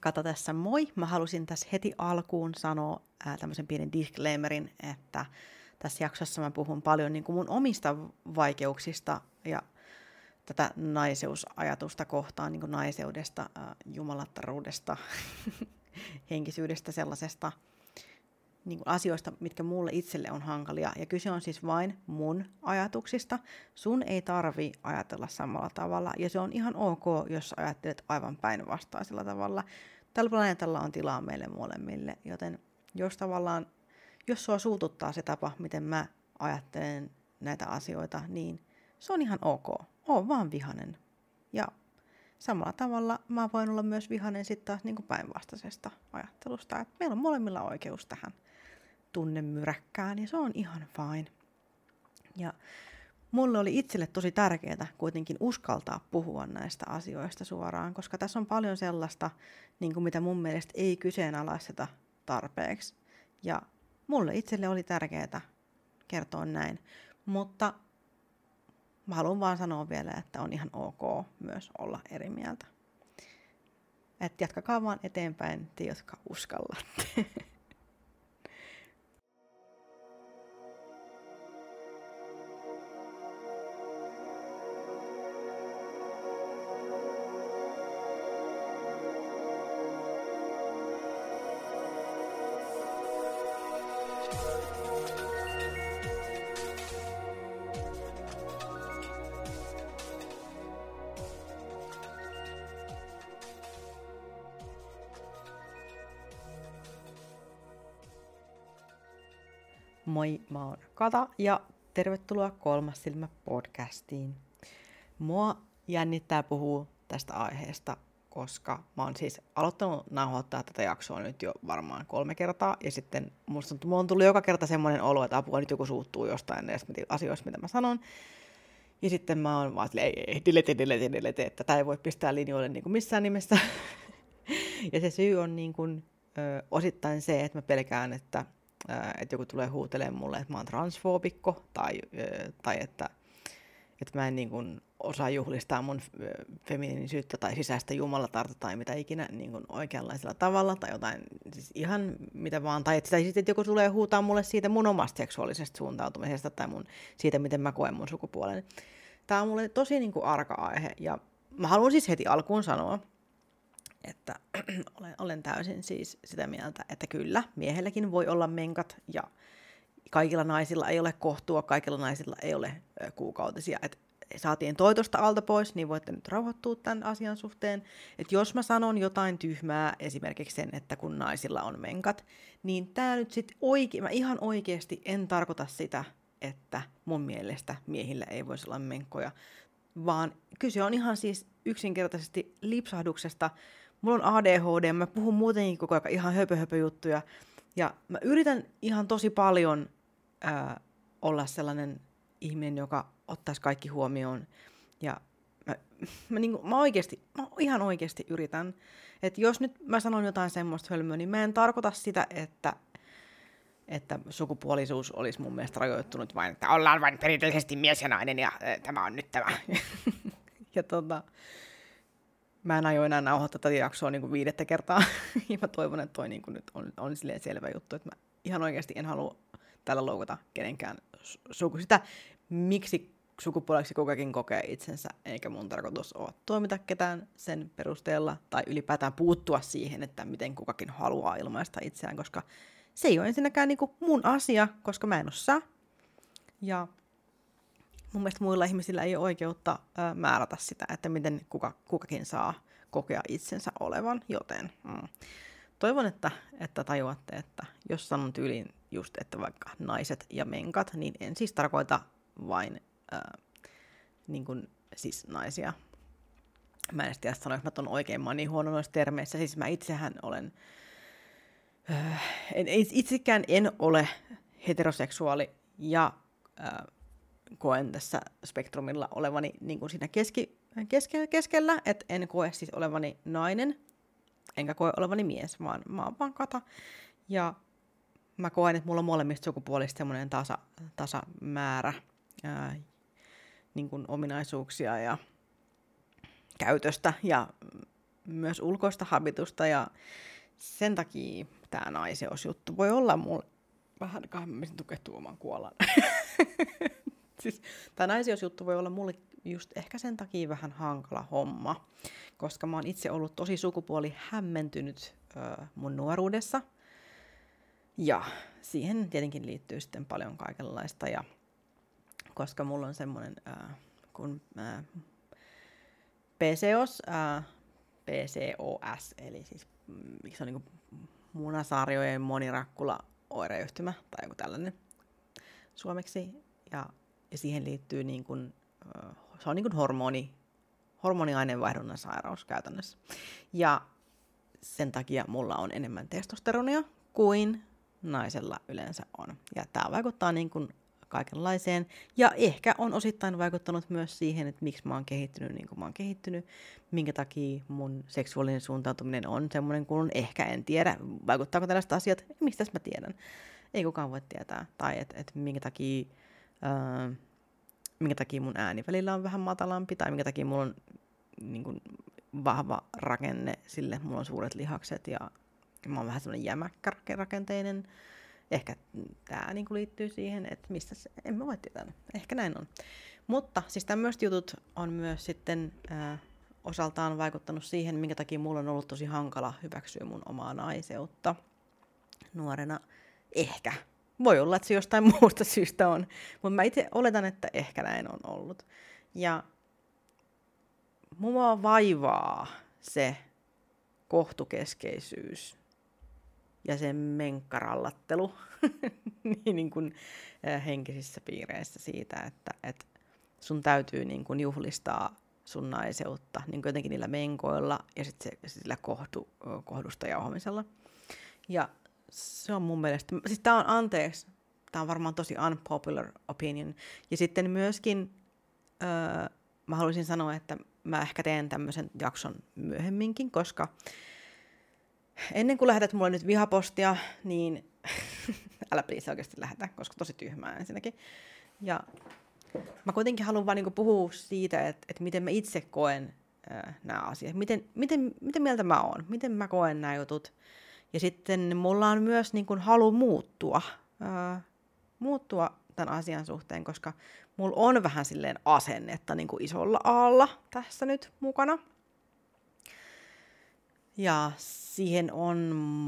Kata tässä moi. Mä halusin tässä heti alkuun sanoa ää, tämmöisen pienen disclaimerin, että tässä jaksossa mä puhun paljon niin kuin mun omista vaikeuksista ja tätä naiseusajatusta kohtaan, niin kuin naiseudesta, ää, jumalattaruudesta, henkisyydestä, sellaisesta niin kuin asioista, mitkä mulle itselle on hankalia. Ja kyse on siis vain mun ajatuksista. Sun ei tarvi ajatella samalla tavalla, ja se on ihan ok, jos ajattelet aivan päinvastaisella tavalla. Tällä planeetalla on tilaa meille molemmille, joten jos tavallaan, jos sua suututtaa se tapa, miten mä ajattelen näitä asioita, niin se on ihan ok. Oo vaan vihanen. Ja samalla tavalla mä voin olla myös vihanen sitten taas niin päinvastaisesta ajattelusta. Et meillä on molemmilla oikeus tähän tunnemyräkkään ja se on ihan fine. Ja mulle oli itselle tosi tärkeää kuitenkin uskaltaa puhua näistä asioista suoraan, koska tässä on paljon sellaista, niin kuin mitä mun mielestä ei kyseenalaisteta tarpeeksi. Ja mulle itselle oli tärkeää kertoa näin. Mutta mä haluan vaan sanoa vielä, että on ihan ok myös olla eri mieltä. Että jatkakaa vaan eteenpäin te, jotka uskallatte. Moi, mä oon Kata ja tervetuloa Kolmas silmä podcastiin. Mua jännittää puhua tästä aiheesta, koska mä oon siis aloittanut nauhoittaa tätä jaksoa nyt jo varmaan kolme kertaa, ja sitten musta on, mulla on tullut joka kerta semmoinen olo, että apua nyt joku suuttuu jostain näistä asioista, mitä mä sanon. Ja sitten mä oon vaan silleen, ei, ei, delete, delete, delete, että tätä ei voi pistää linjoille niin kuin missään nimessä. ja se syy on niin kuin, ö, osittain se, että mä pelkään, että että joku tulee huutelemaan mulle, että mä oon transfoobikko, tai, tai että, että mä en niin kuin osaa juhlistaa mun feminiinisyyttä tai sisäistä jumalatarta tai mitä ikinä niin kuin oikeanlaisella tavalla tai jotain, siis ihan mitä vaan. Tai että, sitten, että joku tulee huutaa mulle siitä mun omasta seksuaalisesta suuntautumisesta tai mun, siitä, miten mä koen mun sukupuolen. Tämä on mulle tosi niin kuin arka aihe ja mä haluan siis heti alkuun sanoa, että olen, olen täysin siis sitä mieltä, että kyllä, miehelläkin voi olla menkat ja kaikilla naisilla ei ole kohtua, kaikilla naisilla ei ole kuukautisia. Et saatiin toitosta alta pois, niin voitte nyt rauhoittua tämän asian suhteen. Että jos mä sanon jotain tyhmää, esimerkiksi sen, että kun naisilla on menkat, niin tämä nyt sitten oike- mä ihan oikeasti en tarkoita sitä, että mun mielestä miehillä ei voisi olla menkkoja, vaan kyse on ihan siis yksinkertaisesti lipsahduksesta, mulla on ADHD, mä puhun muutenkin koko ajan ihan höpö, höpö juttuja. Ja mä yritän ihan tosi paljon ää, olla sellainen ihminen, joka ottaisi kaikki huomioon. Ja mä, mä, niin kuin, mä oikeasti, mä ihan oikeasti yritän. Että jos nyt mä sanon jotain semmoista hölmöä, niin mä en tarkoita sitä, että että sukupuolisuus olisi mun mielestä rajoittunut vain, että ollaan vain perinteisesti mies ja nainen ja äh, tämä on nyt tämä. ja tota, mä en aio enää nauhoittaa tätä jaksoa niin kuin viidettä kertaa. ja mä toivon, että toi niin kuin nyt on, on silleen selvä juttu, että mä ihan oikeasti en halua tällä loukata kenenkään suku. Sitä, miksi sukupuoleksi kukakin kokee itsensä, eikä mun tarkoitus ole toimita ketään sen perusteella, tai ylipäätään puuttua siihen, että miten kukakin haluaa ilmaista itseään, koska se ei ole ensinnäkään niin kuin mun asia, koska mä en ole sä. Ja mun mielestä muilla ihmisillä ei ole oikeutta ö, määrätä sitä, että miten kuka, kukakin saa kokea itsensä olevan, joten mm. toivon, että, että tajuatte, että jos sanon tyyliin just, että vaikka naiset ja menkat, niin en siis tarkoita vain ö, niin kuin, siis naisia. Mä en tiedä sanoa, että mä oikein, mä oon niin huono noissa termeissä. Siis mä itsehän olen, ö, en, itsekään en ole heteroseksuaali ja ö, koen tässä spektrumilla olevani niin kuin siinä keski, keske, keskellä, että en koe siis olevani nainen, enkä koe olevani mies, vaan mä oon vaan kata. Ja mä koen, että mulla on molemmista sukupuolista semmoinen tasa, tasamäärä ää, niin kuin ominaisuuksia ja käytöstä ja myös ulkoista habitusta ja sen takia tämä naiseusjuttu voi olla mulle vähän kahden tukehtuu oman kuolan. siis, tämä naiseusjuttu voi olla mulle just ehkä sen takia vähän hankala homma, koska mä oon itse ollut tosi sukupuoli hämmentynyt ö, mun nuoruudessa. Ja siihen tietenkin liittyy sitten paljon kaikenlaista. Ja koska mulla on semmoinen, kun äh, PCOS, äh, PCOS, eli siis miksi se on niin munasarjojen monirakkula oireyhtymä tai joku tällainen suomeksi. Ja, ja siihen liittyy niin kuin, se on niin kuin hormoni, hormoniaineenvaihdunnan sairaus käytännössä. Ja sen takia mulla on enemmän testosteronia kuin naisella yleensä on. Ja tämä vaikuttaa niin kuin kaikenlaiseen. Ja ehkä on osittain vaikuttanut myös siihen, että miksi mä oon kehittynyt niin kuin mä oon kehittynyt, minkä takia mun seksuaalinen suuntautuminen on semmoinen kuin ehkä en tiedä, vaikuttaako tällaiset asiat, mistä mä tiedän. Ei kukaan voi tietää. Tai että et minkä takia... Öö, minkä takia mun ääni välillä on vähän matalampi, tai minkä takia mulla on niin kuin, vahva rakenne sille, mulla on suuret lihakset ja mä oon vähän semmoinen jämäkkä rakenteinen ehkä tämä niinku liittyy siihen, että mistä se, en mä voi tietää, ehkä näin on. Mutta siis tämmöiset jutut on myös sitten äh, osaltaan vaikuttanut siihen, minkä takia mulla on ollut tosi hankala hyväksyä mun omaa naiseutta nuorena. Ehkä. Voi olla, että se jostain muusta syystä on, mutta mä itse oletan, että ehkä näin on ollut. Ja mua vaivaa se kohtukeskeisyys ja sen menkkarallattelu niin, niin kuin, henkisissä piireissä siitä, että, että sun täytyy niin kuin juhlistaa sun naiseutta niin kuin jotenkin niillä menkoilla ja sitten sillä kohdu, kohdusta jauhamisella. Ja se on mun mielestä, siis tää on anteeksi, tämä on varmaan tosi unpopular opinion. Ja sitten myöskin öö, mä haluaisin sanoa, että mä ehkä teen tämmöisen jakson myöhemminkin, koska ennen kuin lähetät mulle nyt vihapostia, niin älä please oikeasti lähetä, koska tosi tyhmää ensinnäkin. Ja mä kuitenkin haluan vaan niinku puhua siitä, että, että miten mä itse koen äh, nämä asiat. Miten, miten, miten mieltä mä oon, miten mä koen nämä jutut. Ja sitten mulla on myös niin kuin halu muuttua, äh, muuttua tämän asian suhteen, koska mulla on vähän silleen asennetta niin kuin isolla aalla tässä nyt mukana. Ja siihen on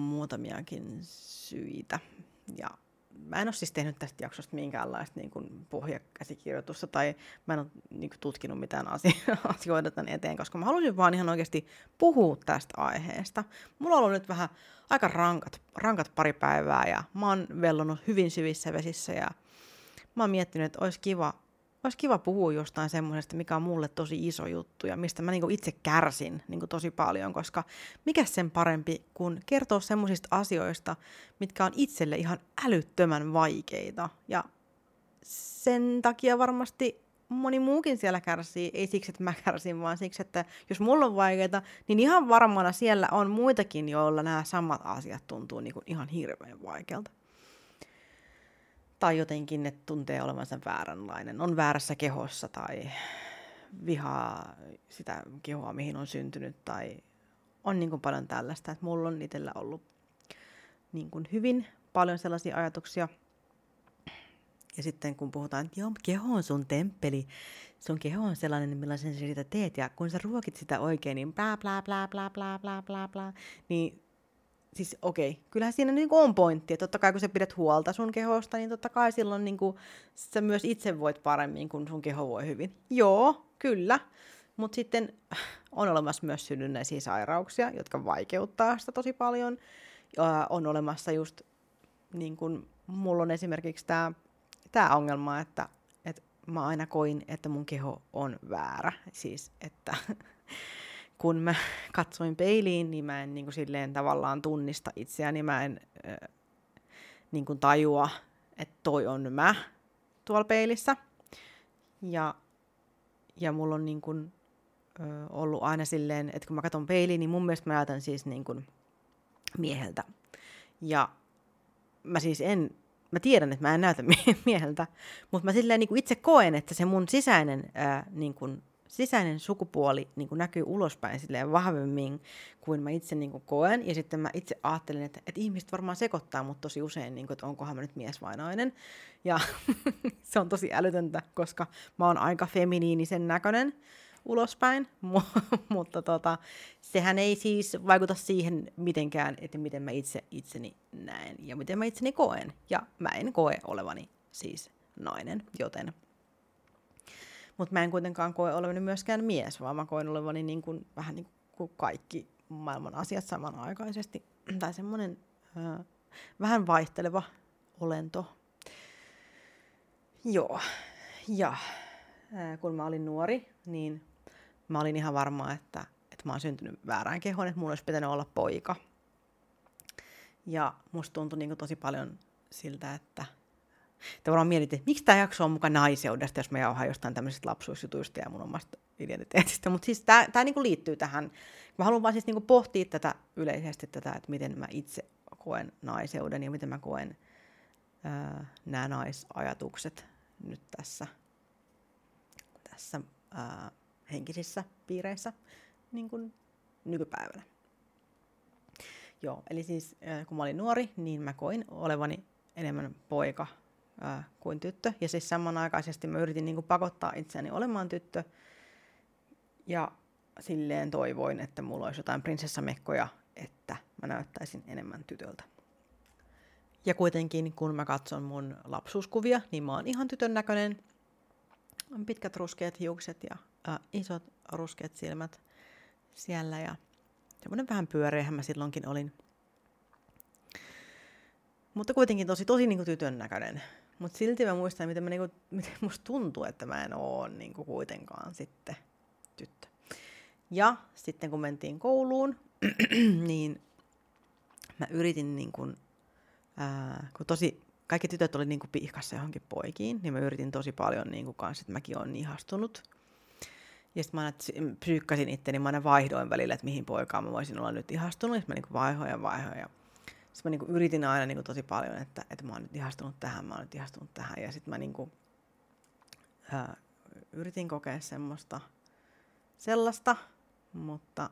muutamiakin syitä. Ja mä en ole siis tehnyt tästä jaksosta minkäänlaista niin kuin pohjakäsikirjoitusta tai mä en ole niin kuin, tutkinut mitään asioita tämän eteen, koska mä halusin vaan ihan oikeasti puhua tästä aiheesta. Mulla on ollut nyt vähän aika rankat, rankat pari päivää ja mä oon vellonut hyvin syvissä vesissä ja mä oon miettinyt, että olisi kiva olisi kiva puhua jostain semmoisesta, mikä on mulle tosi iso juttu ja mistä mä niinku itse kärsin niinku tosi paljon, koska mikä sen parempi kuin kertoa semmoisista asioista, mitkä on itselle ihan älyttömän vaikeita. Ja sen takia varmasti moni muukin siellä kärsii, ei siksi, että mä kärsin, vaan siksi, että jos mulla on vaikeita, niin ihan varmana siellä on muitakin, joilla nämä samat asiat tuntuu niinku ihan hirveän vaikealta tai jotenkin, että tuntee olevansa vääränlainen, on väärässä kehossa tai vihaa sitä kehoa, mihin on syntynyt tai on niin kuin paljon tällaista, että mulla on itsellä ollut niin kuin hyvin paljon sellaisia ajatuksia. Ja sitten kun puhutaan, että joo, keho on sun temppeli, sun keho on sellainen, millaisen sä sitä teet, ja kun sä ruokit sitä oikein, niin bla bla bla bla bla bla bla bla, niin siis okei, okay, kyllähän siinä niin on pointti, että totta kai kun sä pidät huolta sun kehosta, niin totta kai silloin niin kuin, sä myös itse voit paremmin, kun sun keho voi hyvin. Joo, kyllä, mutta sitten on olemassa myös synnynnäisiä sairauksia, jotka vaikeuttaa sitä tosi paljon. Ja on olemassa just, niin kuin mulla on esimerkiksi tämä tää ongelma, että, että mä aina koin, että mun keho on väärä. Siis, että kun mä katsoin peiliin, niin mä en niin kuin silleen tavallaan tunnista itseäni, mä en niin kuin tajua, että toi on mä tuolla peilissä. Ja, ja mulla on niin kuin, äh, ollut aina silleen, että kun mä katson peiliin, niin mun mielestä mä näytän siis niin kuin mieheltä. Ja mä siis en, mä tiedän, että mä en näytä mieheltä, mutta mä silleen niin kuin itse koen, että se mun sisäinen ää, niin kuin sisäinen sukupuoli niin kuin näkyy ulospäin silleen vahvemmin kuin mä itse niin kuin koen. Ja sitten mä itse ajattelin, että, että ihmiset varmaan sekoittaa mut tosi usein, niin kuin, että onkohan mä nyt mies vai nainen. Ja se on tosi älytöntä, koska mä oon aika feminiinisen näköinen ulospäin, mutta tota, sehän ei siis vaikuta siihen mitenkään, että miten mä itse itseni näen ja miten mä itseni koen. Ja mä en koe olevani siis nainen, joten... Mutta mä en kuitenkaan koe olevani myöskään mies, vaan mä koen olevani niin kuin, vähän niin kuin kaikki maailman asiat samanaikaisesti. tai semmoinen äh, vähän vaihteleva olento. Joo. Ja äh, kun mä olin nuori, niin mä olin ihan varma, että, että mä oon syntynyt väärään kehoon, että mulla olisi pitänyt olla poika. Ja musta tuntui niin tosi paljon siltä, että te varmaan mietitte, että miksi tämä jakso on mukaan naiseudesta, jos mä jauhan jostain tämmöisistä lapsuusjutuista ja mun omasta identiteetistä. Mutta siis tämä niinku liittyy tähän. Mä haluan vaan siis niinku pohtia tätä yleisesti, tätä, että miten mä itse koen naiseuden ja miten mä koen nämä naisajatukset nyt tässä, tässä ää, henkisissä piireissä niin kuin nykypäivänä. Joo, eli siis kun mä olin nuori, niin mä koin olevani enemmän poika kuin tyttö. Ja siis samanaikaisesti mä yritin niin kuin pakottaa itseäni olemaan tyttö. Ja silleen toivoin, että mulla olisi jotain prinsessamekkoja, että mä näyttäisin enemmän tytöltä. Ja kuitenkin, kun mä katson mun lapsuuskuvia, niin mä oon ihan tytön näköinen. Pitkät ruskeat hiukset ja äh, isot ruskeat silmät siellä ja semmoinen vähän pyöreähän mä silloinkin olin. Mutta kuitenkin tosi, tosi niin tytön näköinen. Mutta silti mä muistan, miten, mä, niin kuin, miten musta tuntuu, että mä en oo niin kuin kuitenkaan sitten tyttö. Ja sitten kun mentiin kouluun, niin mä yritin niin kuin, ää, kun tosi, kaikki tytöt oli niin kuin pihkassa johonkin poikiin, niin mä yritin tosi paljon niin kuin kanssa, että mäkin olen ihastunut ja sitten mä aina psyykkäsin itteni, mä aina vaihdoin välillä, että mihin poikaan mä voisin olla nyt ihastunut. Ja mä niinku vaihoin ja vaihoin. Ja sitten mä niinku yritin aina niinku tosi paljon, että, että mä oon nyt ihastunut tähän, mä oon nyt ihastunut tähän. Ja sitten mä niinku, ää, yritin kokea semmoista, sellaista, mutta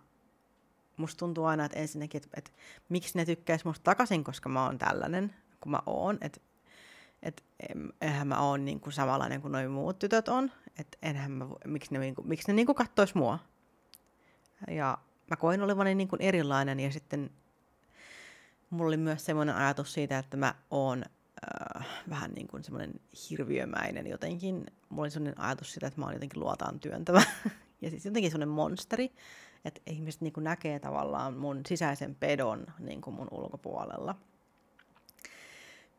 musta tuntuu aina, että ensinnäkin, että, että miksi ne tykkäisi musta takaisin, koska mä oon tällainen, kun mä oon. Että että eihän mä oon niinku samanlainen kuin noin muut tytöt on, että enhän mä, miksi ne, niinku, miksi ne niinku kattois mua. Ja mä koin olevani niinku erilainen ja sitten mulla oli myös semmoinen ajatus siitä, että mä oon äh, vähän niin kuin semmoinen hirviömäinen jotenkin. Mulla oli semmoinen ajatus siitä, että mä oon jotenkin luotaan työntävä. ja siis jotenkin semmoinen monsteri, että ihmiset niin kuin näkee tavallaan mun sisäisen pedon niin kuin mun ulkopuolella –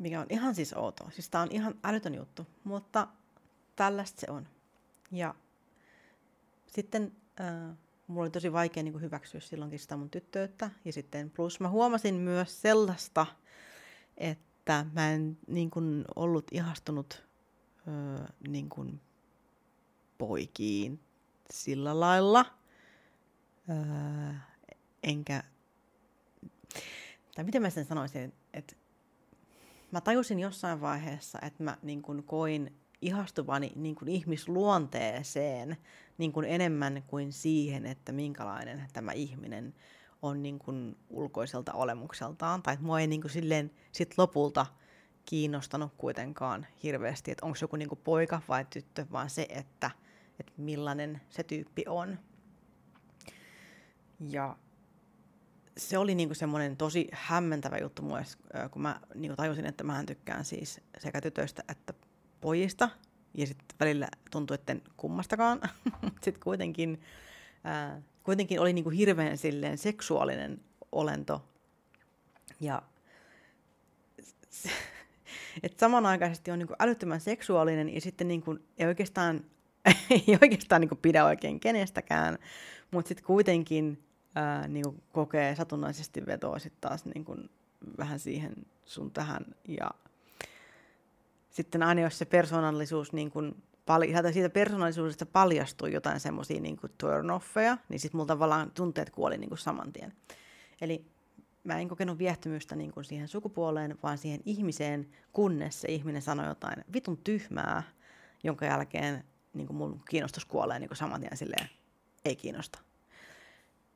mikä on ihan siis outoa. Siis tää on ihan älytön juttu, mutta tällaista se on. Ja sitten äh, mulla oli tosi vaikea niin kuin hyväksyä silloinkin sitä mun tyttöyttä. Ja sitten plus mä huomasin myös sellaista, että mä en niin kuin, ollut ihastunut äh, niin kuin, poikiin sillä lailla. Äh, enkä, tai miten mä sen sanoisin, että mä tajusin jossain vaiheessa, että mä niin kuin koin ihastuvani niin kuin ihmisluonteeseen niin kuin enemmän kuin siihen, että minkälainen tämä ihminen on niin kuin ulkoiselta olemukseltaan. Tai mua ei niin kuin silleen sit lopulta kiinnostanut kuitenkaan hirveästi, että onko joku niin kuin poika vai tyttö, vaan se, että, että millainen se tyyppi on. Ja se oli niinku semmoinen tosi hämmentävä juttu mulle, kun mä niinku tajusin, että mä tykkään siis sekä tytöistä että pojista. Ja sitten välillä tuntui, että kummastakaan. sitten kuitenkin, ää, kuitenkin oli niinku hirveän silleen seksuaalinen olento. Ja että samanaikaisesti on niinku älyttömän seksuaalinen ja sitten niinku ei oikeastaan, ei oikeastaan niinku pidä oikein kenestäkään, mutta sitten kuitenkin ää, niin kuin kokee satunnaisesti vetoa sitten taas niin kuin vähän siihen sun tähän. Ja sitten aina jos se persoonallisuus niin kuin pal- siitä persoonallisuudesta paljastuu jotain semmoisia niin turn-offeja, niin sitten mulla tavallaan tunteet kuoli niin kuin saman tien. Eli mä en kokenut viehtymystä niin kuin siihen sukupuoleen, vaan siihen ihmiseen, kunnes se ihminen sanoi jotain vitun tyhmää, jonka jälkeen niin kuin mun kiinnostus kuolee niin kuin saman tien silleen, ei kiinnosta.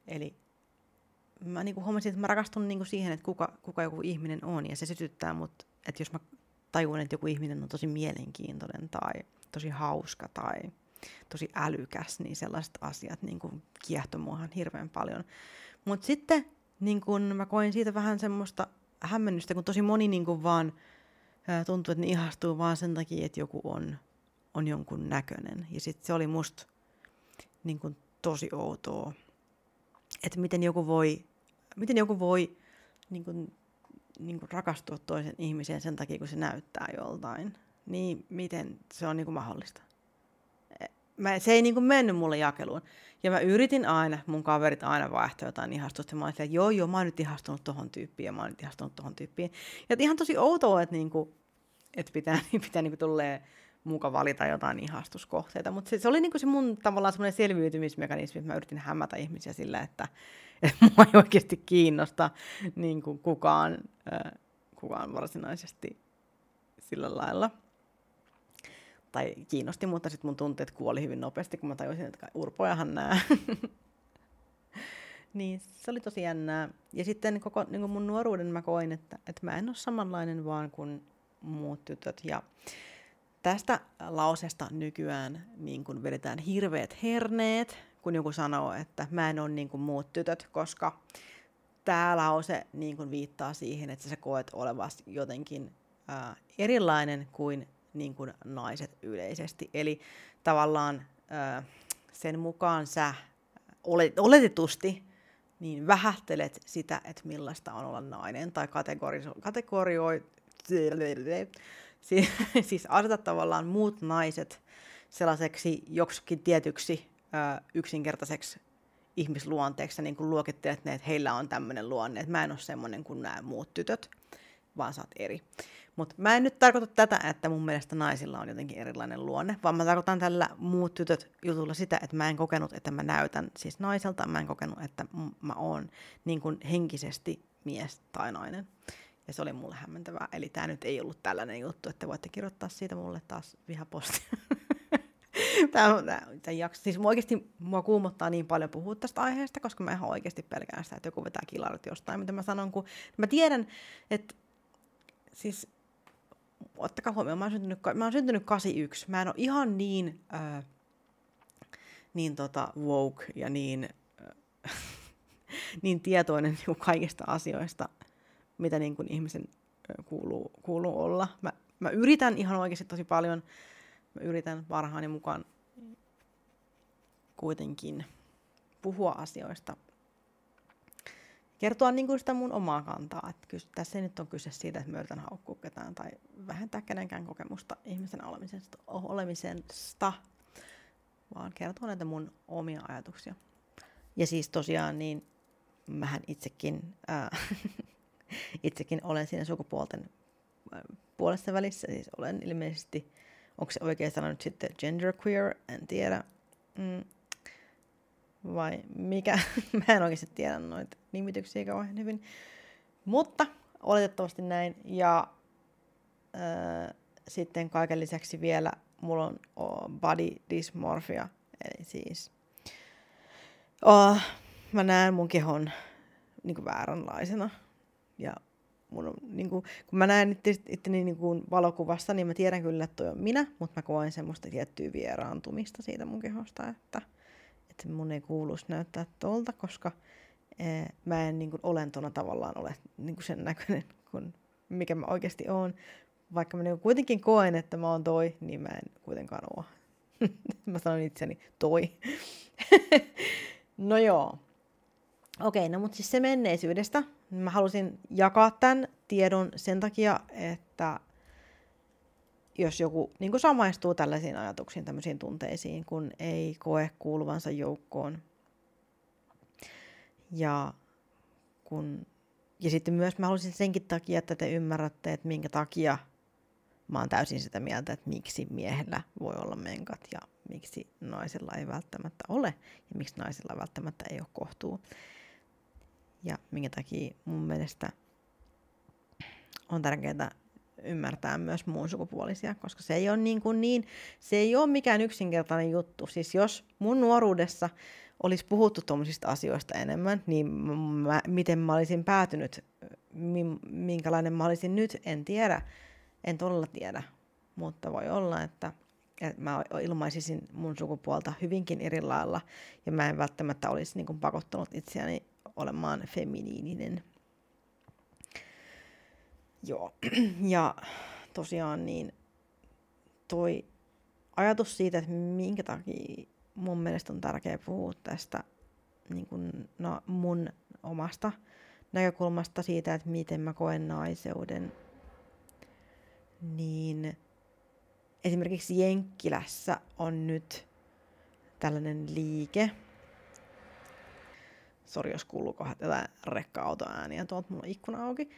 Eli mä niin kuin huomasin, että mä rakastun niin kuin siihen, että kuka, kuka joku ihminen on, ja se sytyttää mut, että jos mä tajun, että joku ihminen on tosi mielenkiintoinen tai tosi hauska tai tosi älykäs, niin sellaiset asiat niin kuin kiehtoi muahan hirveän paljon. Mutta sitten niin kun mä koin siitä vähän semmoista hämmennystä, kun tosi moni niin kun vaan tuntuu, että ne ihastuu vaan sen takia, että joku on, on jonkun näköinen. Ja sitten se oli musta niin kun tosi outoa, että miten joku voi, miten joku voi niin kun, niin kun rakastua toisen ihmiseen sen takia, kun se näyttää joltain. Niin miten se on niin kun mahdollista? mä, se ei niin kuin mennyt mulle jakeluun. Ja mä yritin aina, mun kaverit aina vaihtoi jotain ihastusta. Mä olin että joo, joo, mä oon nyt ihastunut tohon tyyppiin ja mä oon nyt ihastunut tohon tyyppiin. Ja ihan tosi outoa, että, niin kuin, että pitää, pitää niin kuin tulee muka valita jotain ihastuskohteita. Mutta se, se, oli niin kuin se mun tavallaan semmoinen selviytymismekanismi, että mä yritin hämätä ihmisiä sillä, että, että mua ei oikeasti kiinnosta niin kuin kukaan, kukaan varsinaisesti sillä lailla tai kiinnosti, mutta sitten mun tunteet kuoli hyvin nopeasti, kun mä tajusin, että urpojahan nää. niin se oli tosi jännää. Ja sitten koko niin mun nuoruuden mä koin, että, että mä en ole samanlainen vaan kuin muut tytöt. Ja tästä lausesta nykyään niin kun vedetään hirveät herneet, kun joku sanoo, että mä en ole niin kuin muut tytöt, koska tämä lause niin kuin viittaa siihen, että sä koet olevasi jotenkin ää, erilainen kuin niin kuin naiset yleisesti. Eli tavallaan sen mukaan sä oletetusti niin vähättelet sitä, että millaista on olla nainen, tai kategorioi, kategorioi siis asetat tavallaan muut naiset sellaiseksi joksikin tietyksi ö, yksinkertaiseksi ihmisluonteeksi, niin kuin luokittelet ne, että heillä on tämmöinen luonne, että mä en ole semmoinen kuin nämä muut tytöt, vaan sä oot eri. Mutta mä en nyt tarkoita tätä, että mun mielestä naisilla on jotenkin erilainen luonne, vaan mä tarkoitan tällä muut tytöt jutulla sitä, että mä en kokenut, että mä näytän siis naiselta, mä en kokenut, että mä oon niin kuin henkisesti mies tai nainen. Ja se oli mulle hämmentävää. Eli tämä nyt ei ollut tällainen juttu, että voitte kirjoittaa siitä mulle taas vihapostia. tämä, tämä, jakso. Siis mua oikeasti mua kuumottaa niin paljon puhua tästä aiheesta, koska mä ihan oikeasti pelkään sitä, että joku vetää kilarit jostain, mitä mä sanon. Kun mä tiedän, että siis ottakaa huomioon, mä oon syntynyt, mä oon syntynyt 81. Mä en ole ihan niin, äh, niin tota woke ja niin, äh, niin tietoinen niin kaikista asioista, mitä niin kuin ihmisen kuuluu, kuuluu olla. Mä, mä yritän ihan oikeasti tosi paljon, mä yritän parhaani mukaan kuitenkin puhua asioista kertoa niin kuin sitä mun omaa kantaa. Että kyllä tässä ei nyt on kyse siitä, että mä yritän haukkua ketään tai vähentää kenenkään kokemusta ihmisen olemisesta, olemisesta vaan kertoa näitä mun omia ajatuksia. Ja siis tosiaan niin mähän itsekin, ää, itsekin olen siinä sukupuolten puolessa välissä, siis olen ilmeisesti, onko se oikein sana nyt sitten genderqueer, en tiedä. Mm, vai mikä, mä en oikeasti tiedä noita nimityksiä kauhean hyvin. Mutta oletettavasti näin. Ja äh, sitten kaiken lisäksi vielä mulla on body dysmorphia, eli siis oh, mä näen mun kehon niin kuin vääränlaisena. Ja mun on, niin kuin, kun mä näen itse, itteni niin kuin valokuvassa, niin mä tiedän kyllä, että toi on minä, mutta mä koen semmoista tiettyä vieraantumista siitä mun kehosta, että että mun ei kuuluisi näyttää tolta, koska ee, mä en niin kuin, olentona tavallaan ole niin kuin sen näköinen, kuin mikä mä oikeasti oon. Vaikka mä niin kuitenkin koen, että mä oon toi, niin mä en kuitenkaan oo. mä sanon itseni toi. no joo. Okei, no mutta siis se menneisyydestä. Mä halusin jakaa tämän tiedon sen takia, että jos joku niin kuin samaistuu tällaisiin ajatuksiin, tämmöisiin tunteisiin, kun ei koe kuuluvansa joukkoon. Ja, kun, ja sitten myös mä haluaisin senkin takia, että te ymmärrätte, että minkä takia mä oon täysin sitä mieltä, että miksi miehellä voi olla menkat ja miksi naisella ei välttämättä ole ja miksi naisella välttämättä ei ole kohtuu. Ja minkä takia mun mielestä on tärkeää ymmärtää myös muun sukupuolisia, koska se ei ole niin, kuin niin, se ei ole mikään yksinkertainen juttu. Siis jos mun nuoruudessa olisi puhuttu tuommoisista asioista enemmän, niin mä, miten mä olisin päätynyt, minkälainen mä olisin nyt, en tiedä, en todella tiedä, mutta voi olla, että, että mä ilmaisisin mun sukupuolta hyvinkin eri lailla, ja mä en välttämättä olisi niin kuin pakottanut itseäni olemaan feminiininen. Joo, ja tosiaan niin toi ajatus siitä, että minkä takia mun mielestä on tärkeää puhua tästä niin kun, no, mun omasta näkökulmasta siitä, että miten mä koen naiseuden, niin esimerkiksi Jenkkilässä on nyt tällainen liike. Sori, jos kuuluu kohdat jotain rekka-autoääniä tuolta mun ikkuna auki.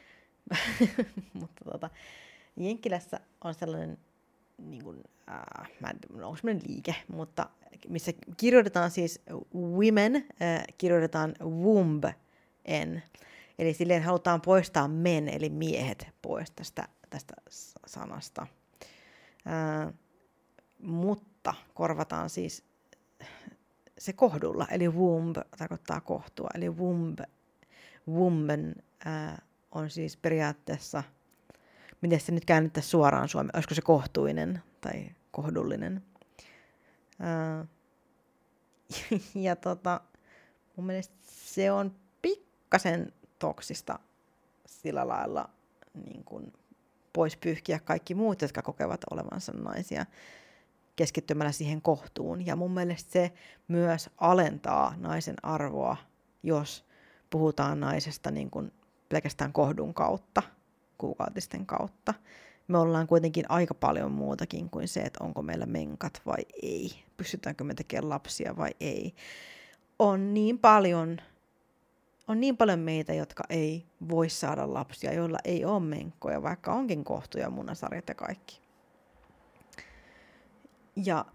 Mutta tota, Jenkkilässä on sellainen, niin kuin, äh, mä en tiedä, onko sellainen liike, mutta missä kirjoitetaan siis women, äh, kirjoitetaan womb en. Eli silleen halutaan poistaa men, eli miehet, pois tästä, tästä sanasta. Äh, mutta korvataan siis se kohdulla, eli womb tarkoittaa kohtua, eli womb, woman äh, on siis periaatteessa, miten se nyt käännettäisiin suoraan suomeen, olisiko se kohtuinen tai kohdullinen. Ää, ja tota, mun mielestä se on pikkasen toksista sillä lailla niin kuin pois pyyhkiä kaikki muut, jotka kokevat olevansa naisia keskittymällä siihen kohtuun. Ja mun mielestä se myös alentaa naisen arvoa, jos puhutaan naisesta niin kuin pelkästään kohdun kautta, kuukautisten kautta. Me ollaan kuitenkin aika paljon muutakin kuin se, että onko meillä menkat vai ei, pystytäänkö me tekemään lapsia vai ei. On niin paljon, on niin paljon meitä, jotka ei voi saada lapsia, joilla ei ole menkkoja, vaikka onkin kohtuja, munasarjat ja kaikki. Ja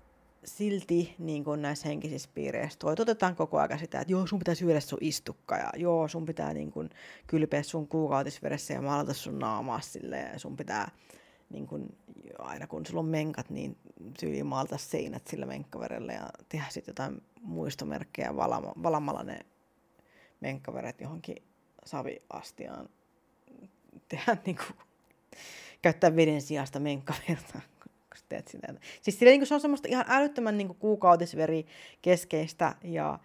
silti niin kuin näissä henkisissä piireissä toitotetaan koko ajan sitä, että joo, sun pitää syödä sun istukka ja joo, sun pitää niin kuin kylpeä sun kuukautisvedessä ja maalata sun naamaa sille ja sun pitää niin kuin, aina kun sulla on menkat, niin tyyliin maalta seinät sillä menkkaverellä ja tehdä sitten jotain muistomerkkejä valama, valamalla ne menkkaveret johonkin saviastiaan. Tehdä niin kuin, käyttää veden sijasta menkkaverta teet sitä. Siis sillä, niin se on semmoista ihan älyttömän niin kuukautisveri keskeistä ja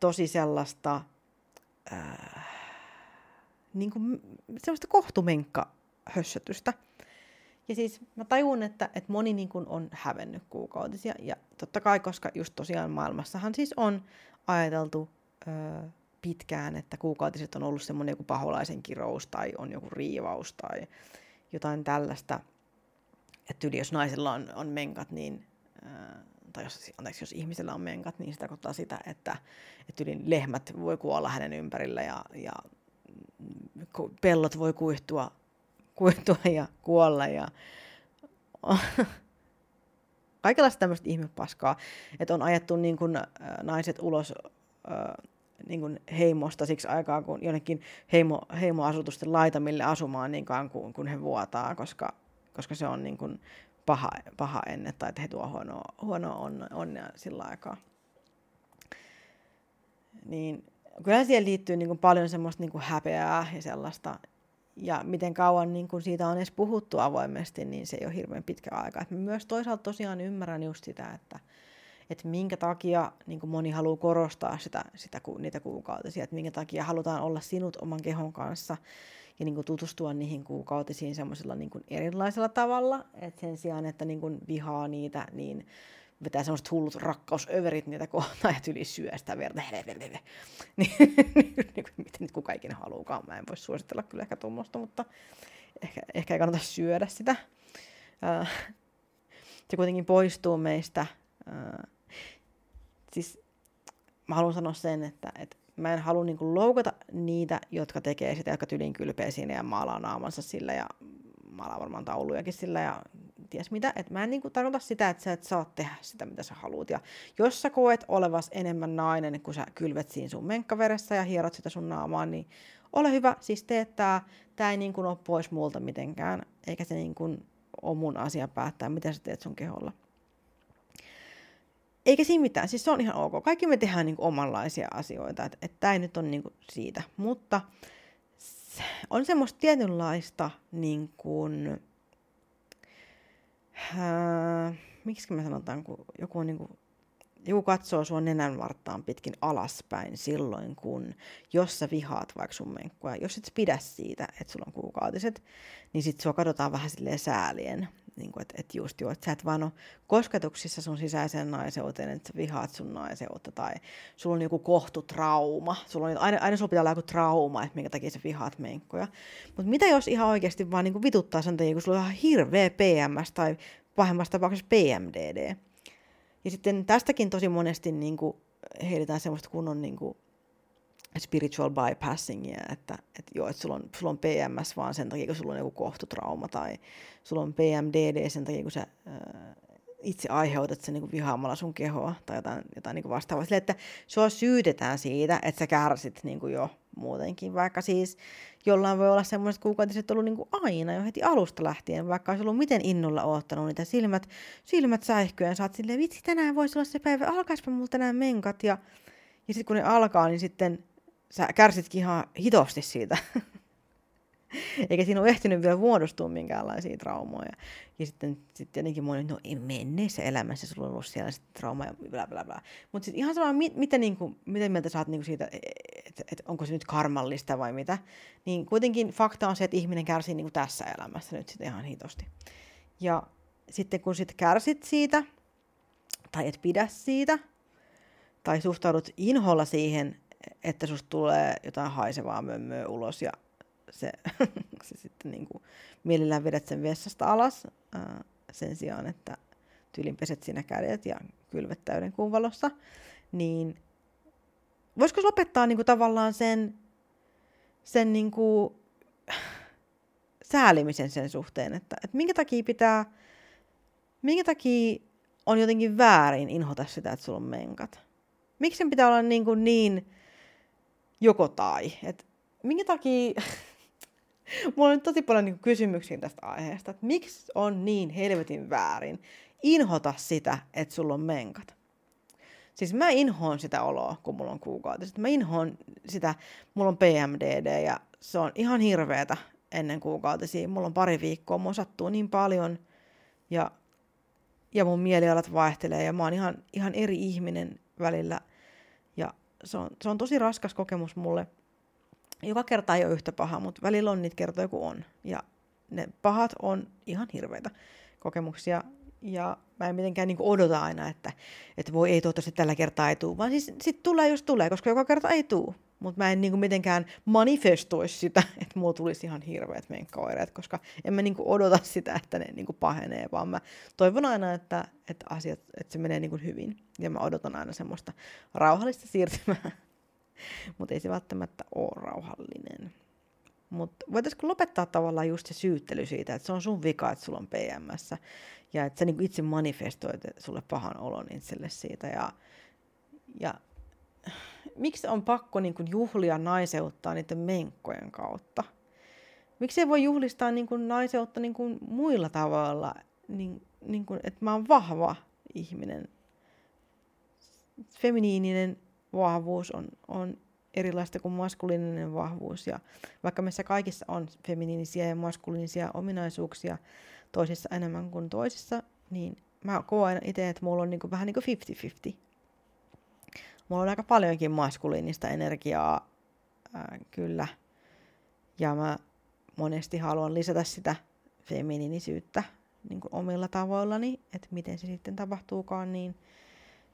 tosi sellaista äh, niin kuin, semmoista kohtumenkka hössötystä. Ja siis mä tajun, että, että moni niin kuin on hävennyt kuukautisia. Ja totta kai, koska just tosiaan maailmassahan siis on ajateltu ö, pitkään, että kuukautiset on ollut semmoinen joku paholaisen kirous tai on joku riivaus tai jotain tällaista että yli jos naisella on, on menkat, niin, ää, tai jos, anteeksi, jos ihmisellä on menkat, niin se tarkoittaa sitä, että, että yli lehmät voi kuolla hänen ympärillä ja, ja pellot voi kuihtua, kuihtua ja kuolla ja kaikenlaista tämmöistä ihmepaskaa, että on ajettu niin kuin, naiset ulos niin kuin heimosta siksi aikaa, kun jonnekin heimo, heimoasutusten laitamille asumaan niin kuin, kun he vuotaa, koska koska se on niin kuin paha, paha enne tai että he tuo huonoa, huonoa on, onnea sillä aikaa. Niin kyllä siihen liittyy niin kuin paljon semmoista niin kuin häpeää ja sellaista, ja miten kauan niin kuin siitä on edes puhuttu avoimesti, niin se ei ole hirveän pitkä aika. Et myös toisaalta tosiaan ymmärrän just sitä, että, että minkä takia niin moni haluaa korostaa sitä, sitä, niitä kuukautisia, että minkä takia halutaan olla sinut oman kehon kanssa ja niin kuin tutustua niihin kuukautisiin semmoisella niin kuin erilaisella tavalla, että sen sijaan, että niin kuin vihaa niitä, niin vetää semmoiset hullut rakkausöverit niitä kohtaan ja yli syö sitä verta. Niin, niin miten nyt kuka ikinä haluukaan. Mä en voi suositella kyllä ehkä tuommoista, mutta ehkä, ehkä ei kannata syödä sitä. Se kuitenkin poistuu meistä. Siis mä haluan sanoa sen, että, että mä en halua niin kuin loukata niitä, jotka tekee sitä, jotka tylin kylpeä siinä ja maalaa naamansa sillä ja maalaa varmaan taulujakin sillä ja ties mitä. Et mä en niin kuin tarkoita sitä, että sä et saa tehdä sitä, mitä sä haluat. Ja jos sä koet olevas enemmän nainen, kun sä kylvet siinä sun menkkaveressä ja hierot sitä sun naamaa, niin ole hyvä, siis tee tää, tää ei niin ole pois multa mitenkään, eikä se niin ole mun asia päättää, mitä sä teet sun keholla. Eikä siinä mitään, siis se on ihan ok. Kaikki me tehdään niin kuin omanlaisia asioita, että et tämä ei nyt ole niin kuin siitä. Mutta on semmoista tietynlaista niin kuin, äh, miksi mä sanotaan, kun joku on niin kuin, joku katsoo sua nenän varttaan pitkin alaspäin silloin, kun jos sä vihaat vaikka sun menkkoa, jos et pidä siitä, että sulla on kuukautiset, niin sit sua katsotaan vähän silleen säälien. Niin että, että just joo, että sä et vaan ole kosketuksissa sun sisäiseen naiseuteen, että sä vihaat sun naiseutta tai sulla on joku kohtutrauma. Sulla on, aina, aina sulla pitää olla joku trauma, että minkä takia sä vihaat menkkoja. Mutta mitä jos ihan oikeasti vaan niin vituttaa sen takia, kun sulla on ihan hirveä PMS tai pahimmassa tapauksessa PMDD. Ja sitten tästäkin tosi monesti niin kuin heitetään semmoista kunnon niin kuin spiritual bypassingia, että, että joo, että sulla on, sulla on PMS vaan sen takia, kun sulla on joku kohtutrauma tai sulla on PMDD sen takia, kun sä ää, itse aiheutat sen niin kuin vihaamalla sun kehoa tai jotain, jotain niin kuin vastaavaa. Sille, että sua syytetään siitä, että sä kärsit niin kuin jo muutenkin, vaikka siis jollain voi olla semmoiset kuukautiset ollut niin kuin aina jo heti alusta lähtien, vaikka olisi ollut miten innolla oottanut niitä silmät, silmät säihkyä sä oot silleen, vitsi tänään voisi olla se päivä, alkaispa mulla tänään menkat. Ja, ja sitten kun ne alkaa, niin sitten sä kärsitkin ihan hitosti siitä. Eikä siinä ole ehtinyt vielä muodostua minkäänlaisia traumoja. Ja sitten sit tietenkin moni, no ei menneessä elämässä sulla on ollut siellä sitten trauma ja bla bla bla. Mutta sitten ihan sama, mit, miten, niinku, miten mieltä saat niinku siitä, että et, onko se nyt karmallista vai mitä. Niin kuitenkin fakta on se, että ihminen kärsii niinku tässä elämässä nyt sitten ihan hitosti. Ja sitten kun sitten kärsit siitä, tai et pidä siitä, tai suhtaudut inholla siihen, että susta tulee jotain haisevaa mömmöä ulos ja se, se sitten niin kuin mielellään vedät sen vessasta alas ää, sen sijaan, että tyylin peset siinä kädet ja kylvet täyden kuun valossa, niin voisiko lopettaa niin kuin tavallaan sen, sen niin kuin säälimisen sen suhteen, että, että minkä takia pitää, minkä takia on jotenkin väärin inhota sitä, että sulla on menkat. Miksi sen pitää olla niin, kuin niin joko tai. Et minkä takia... Mulla on tosi paljon niin kysymyksiä tästä aiheesta, että miksi on niin helvetin väärin inhota sitä, että sulla on menkat. Siis mä inhoon sitä oloa, kun mulla on kuukautiset. Mä inhoon sitä, mulla on PMDD ja se on ihan hirveetä ennen kuukautisia. Mulla on pari viikkoa, mulla sattuu niin paljon ja, ja mun mielialat vaihtelee ja mä oon ihan, ihan eri ihminen välillä se on, se on tosi raskas kokemus mulle. Joka kerta ei ole yhtä paha, mutta välillä on niitä kertoja kuin on. Ja ne pahat on ihan hirveitä kokemuksia. Ja mä en mitenkään niin odota aina, että, että voi ei toivottavasti tällä kertaa ei tule, vaan siis sit tulee jos tulee, koska joka kerta ei tule. Mutta mä en niin mitenkään manifestoisi sitä, että mulla tulisi ihan hirveät menkkauireet, koska en mä niin odota sitä, että ne niin pahenee, vaan mä toivon aina, että, että asiat, että se menee niin hyvin. Ja mä odotan aina semmoista rauhallista siirtymää. Mutta ei se välttämättä ole rauhallinen. Mutta voitaisiko lopettaa tavallaan just se syyttely siitä, että se on sun vika, että sulla on PMS. Ja että sä niin itse manifestoit sulle pahan olon itselle siitä. Ja, ja miksi on pakko niin kuin juhlia naiseutta niiden menkkojen kautta? Miksi ei voi juhlistaa niin kuin naiseutta niin kuin muilla tavoilla, niin, niin kuin, että mä oon vahva ihminen. Feminiininen vahvuus on, on erilaista kuin maskuliininen vahvuus. Ja vaikka meissä kaikissa on feminiinisiä ja maskuliinisia ominaisuuksia, toisissa enemmän kuin toisissa, niin mä koen itse, että mulla on niin kuin, vähän niin kuin 50-50 mulla on aika paljonkin maskuliinista energiaa, ää, kyllä. Ja mä monesti haluan lisätä sitä feminiinisyyttä niin kuin omilla tavoillani, että miten se sitten tapahtuukaan, niin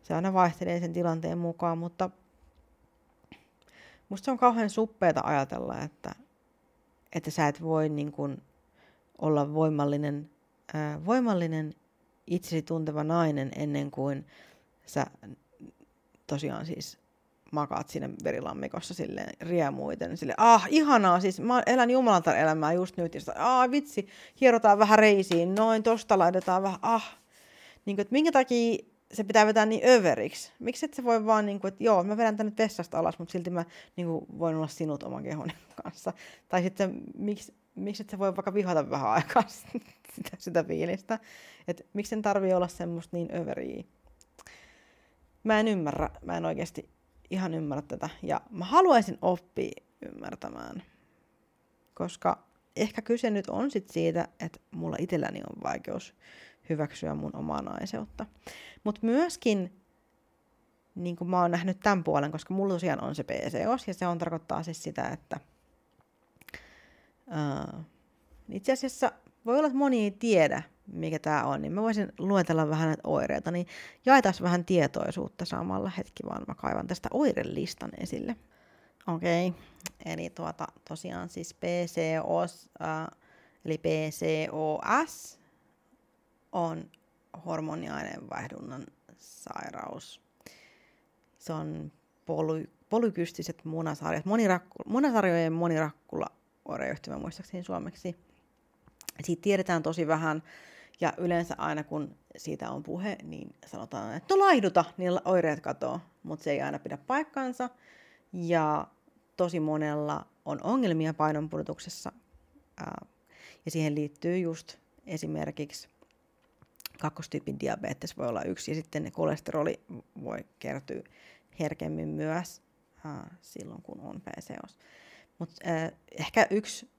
se aina vaihtelee sen tilanteen mukaan, mutta musta se on kauhean suppeeta ajatella, että, että sä et voi niin kuin olla voimallinen, ää, voimallinen itsesi tunteva nainen ennen kuin sä tosiaan siis makaat siinä verilammikossa silleen riemuiten. Sille, ah, ihanaa, siis mä elän Jumalantar elämää just nyt. Ja sitä, ah, vitsi, hierotaan vähän reisiin, noin, tosta laitetaan vähän, ah. Niin kuin, että minkä takia se pitää vetää niin överiksi. Miksi et se voi vaan, niin kuin, että joo, mä vedän tänne vessasta alas, mutta silti mä niin kuin, voin olla sinut oman kehon kanssa. Tai sitten miksi, miksi et sä voi vaikka vihata vähän aikaa sitä, sitä fiilistä. Että miksi sen tarvii olla semmoista niin överiä. Mä en ymmärrä, mä en oikeasti ihan ymmärrä tätä. Ja mä haluaisin oppia ymmärtämään. Koska ehkä kyse nyt on sit siitä, että mulla itselläni on vaikeus hyväksyä mun omaa naiseutta. Mutta myöskin niin kuin mä oon nähnyt tämän puolen, koska mulla tosiaan on se PCOS, ja se on tarkoittaa siis sitä, että uh, itse asiassa voi olla, että moni ei tiedä, mikä tämä on, niin mä voisin luetella vähän näitä oireita, niin jaetaan vähän tietoisuutta samalla hetki, vaan mä kaivan tästä oirelistan esille. Okei, okay. eli tuota, tosiaan siis PCOS, uh, eli PCOS on hormoniaineenvaihdunnan sairaus. Se on poly, polykystiset munasarjat, monirakku, munasarjojen monirakkula oireyhtymä muistaakseni suomeksi. Siitä tiedetään tosi vähän, ja yleensä aina kun siitä on puhe, niin sanotaan, että no laihduta, niin oireet katoo, mutta se ei aina pidä paikkaansa. Ja tosi monella on ongelmia painonpudotuksessa, ja siihen liittyy just esimerkiksi kakkostyypin diabetes voi olla yksi, ja sitten kolesteroli voi kertyä herkemmin myös äh, silloin, kun on PCOS. Mutta äh, ehkä yksi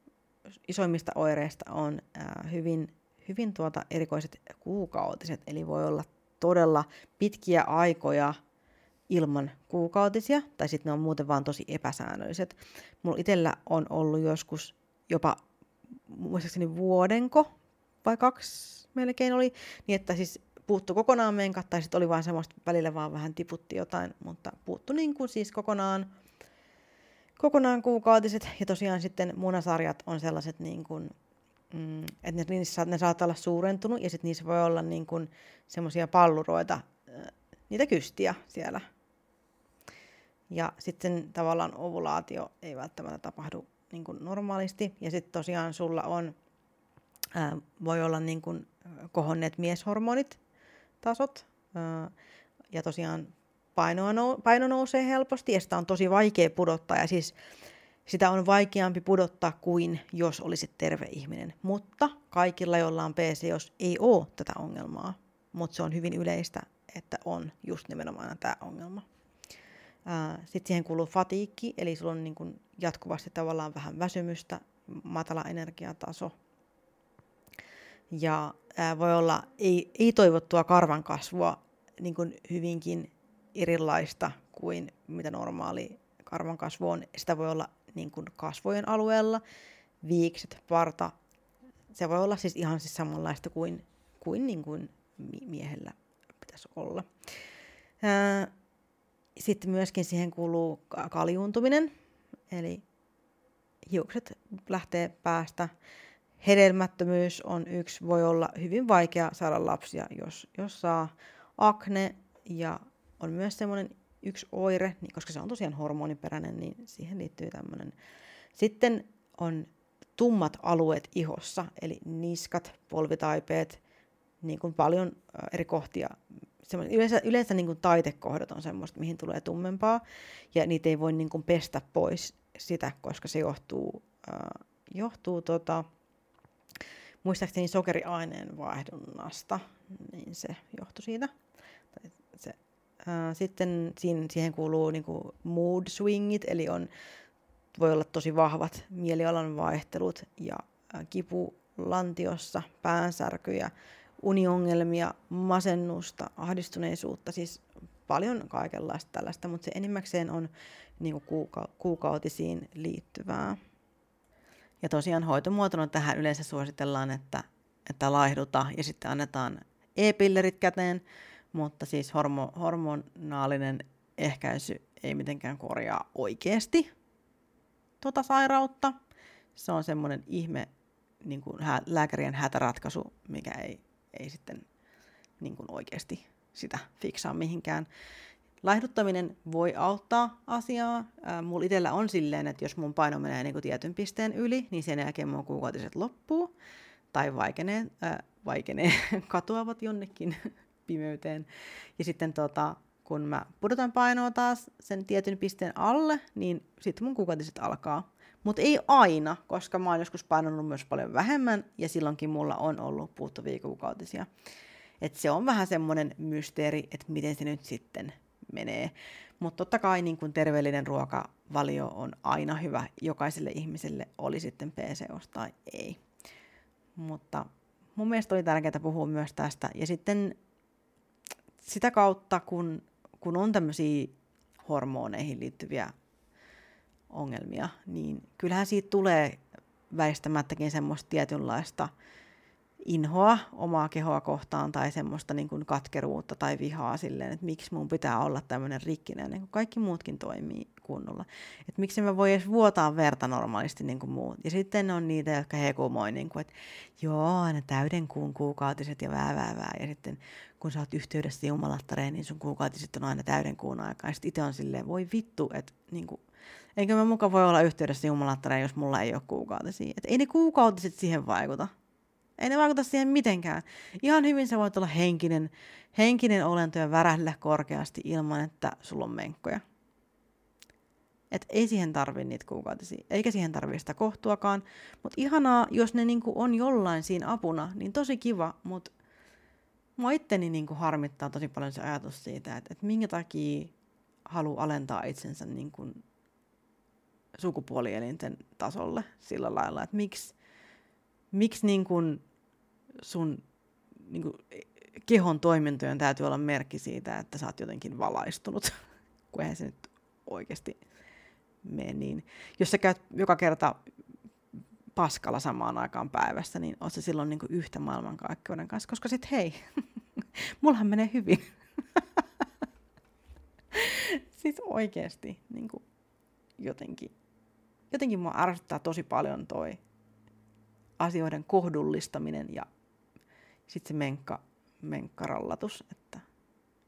isoimmista oireista on äh, hyvin, hyvin tuota erikoiset kuukautiset, eli voi olla todella pitkiä aikoja ilman kuukautisia, tai sitten ne on muuten vaan tosi epäsäännölliset. Mulla itsellä on ollut joskus jopa muistaakseni vuodenko vai kaksi melkein oli, niin että siis puuttu kokonaan menkat, tai sitten oli vaan semmoista, välillä vaan vähän tiputti jotain, mutta puuttu niin kuin siis kokonaan, kokonaan kuukautiset, ja tosiaan sitten munasarjat on sellaiset niin kuin, mm, että ne, niissä, ne saattaa olla suurentunut, ja sitten niissä voi olla niin kuin semmoisia palluroita, niitä kystiä siellä. Ja sitten tavallaan ovulaatio ei välttämättä tapahdu niin kuin normaalisti, ja sitten tosiaan sulla on voi olla niin kuin kohonneet mieshormonit tasot. Ja tosiaan paino, nou, paino nousee helposti ja sitä on tosi vaikea pudottaa. Ja siis sitä on vaikeampi pudottaa kuin jos olisit terve ihminen. Mutta kaikilla, joilla on PCOS, ei ole tätä ongelmaa. Mutta se on hyvin yleistä, että on just nimenomaan tämä ongelma. Sitten siihen kuuluu fatiikki, eli sulla on niin kuin jatkuvasti tavallaan vähän väsymystä, matala energiataso, ja ää, voi olla ei, ei toivottua karvan kasvua niin kuin hyvinkin erilaista kuin mitä normaali karvan kasvu on. Sitä voi olla niin kuin kasvojen alueella, viikset, parta. Se voi olla siis ihan siis samanlaista kuin, kuin, niin kuin miehellä pitäisi olla. Ää, sitten myöskin siihen kuuluu kaljuuntuminen, eli hiukset lähtee päästä Hedelmättömyys on yksi, voi olla hyvin vaikea saada lapsia, jos, jos saa akne ja on myös semmoinen yksi oire, niin koska se on tosiaan hormoniperäinen, niin siihen liittyy tämmöinen. Sitten on tummat alueet ihossa, eli niskat, polvitaipeet, niin kuin paljon eri kohtia. Yleensä, yleensä niin kuin taitekohdat on semmoista, mihin tulee tummempaa, ja niitä ei voi niin kuin pestä pois sitä, koska se johtuu, äh, johtuu tota, muistaakseni sokeriaineen vaihdunnasta, niin se johtui siitä. Se, ää, sitten siihen, kuuluu niinku mood swingit, eli on, voi olla tosi vahvat mielialan vaihtelut ja ää, kipu lantiossa, päänsärkyjä, uniongelmia, masennusta, ahdistuneisuutta, siis paljon kaikenlaista tällaista, mutta se enimmäkseen on niin kuuka- kuukautisiin liittyvää. Ja tosiaan hoitomuotona tähän yleensä suositellaan, että, että laihduta ja sitten annetaan e-pillerit käteen, mutta siis hormo, hormonaalinen ehkäisy ei mitenkään korjaa oikeasti tuota sairautta. Se on semmoinen ihme niin kuin hä- lääkärien hätäratkaisu, mikä ei, ei sitten niin kuin oikeasti sitä fiksaa mihinkään. Laihduttaminen voi auttaa asiaa. Mulla itsellä on silleen, että jos mun paino menee niin tietyn pisteen yli, niin sen jälkeen mun kuukautiset loppuu. Tai vaikenee, äh, vaikenee katoavat jonnekin pimeyteen. Ja sitten tota, kun mä pudotan painoa taas sen tietyn pisteen alle, niin sitten mun kuukautiset alkaa. Mutta ei aina, koska mä oon joskus painanut myös paljon vähemmän, ja silloinkin mulla on ollut puuttuvia kuukautisia. Et se on vähän semmoinen mysteeri, että miten se nyt sitten menee. Mutta totta kai niin kun terveellinen ruokavalio on aina hyvä jokaiselle ihmiselle, oli sitten PCOS tai ei. Mutta mun mielestä oli tärkeää puhua myös tästä. Ja sitten sitä kautta, kun, kun on tämmöisiä hormoneihin liittyviä ongelmia, niin kyllähän siitä tulee väistämättäkin semmoista tietynlaista inhoa omaa kehoa kohtaan tai semmoista niin kuin katkeruutta tai vihaa silleen, että miksi mun pitää olla tämmöinen rikkinen, niin kuin kaikki muutkin toimii kunnolla. Että miksi mä voi edes vuotaa verta normaalisti niin kuin muut. Ja sitten on niitä, jotka hekumoi, niin kuin, että joo, aina täyden kuun kuukautiset ja vää, vää, vää. Ja sitten kun sä oot yhteydessä jumalattareen, niin sun kuukautiset on aina täyden kuun aikaa. Ja sitten itse on silleen, voi vittu, että niin kuin, eikö mä muka voi olla yhteydessä jumalattareen, jos mulla ei ole kuukautisia. Että ei ne kuukautiset siihen vaikuta. Ei ne vaikuta siihen mitenkään. Ihan hyvin sä voit olla henkinen, henkinen olento ja värähdellä korkeasti ilman, että sulla on menkkoja. Et ei siihen tarvi niitä kuukautisia, eikä siihen tarvi sitä kohtuakaan. Mutta ihanaa, jos ne niinku on jollain siinä apuna, niin tosi kiva, mutta mua itteni niinku harmittaa tosi paljon se ajatus siitä, että et minkä takia haluaa alentaa itsensä niinku sukupuolielinten tasolle sillä lailla, että miksi, miksi niin kuin sun niin kuin kehon toimintojen täytyy olla merkki siitä, että sä oot jotenkin valaistunut, kun eihän se nyt oikeasti mene niin. Jos sä käyt joka kerta paskalla samaan aikaan päivässä, niin oot se silloin niin kuin yhtä maailmankaikkeuden kanssa, koska sit hei, mullahan menee hyvin. siis oikeasti niin kuin jotenkin, jotenkin mua ärsyttää tosi paljon toi asioiden kohdullistaminen ja sitten se menkka, menkkarallatus, että,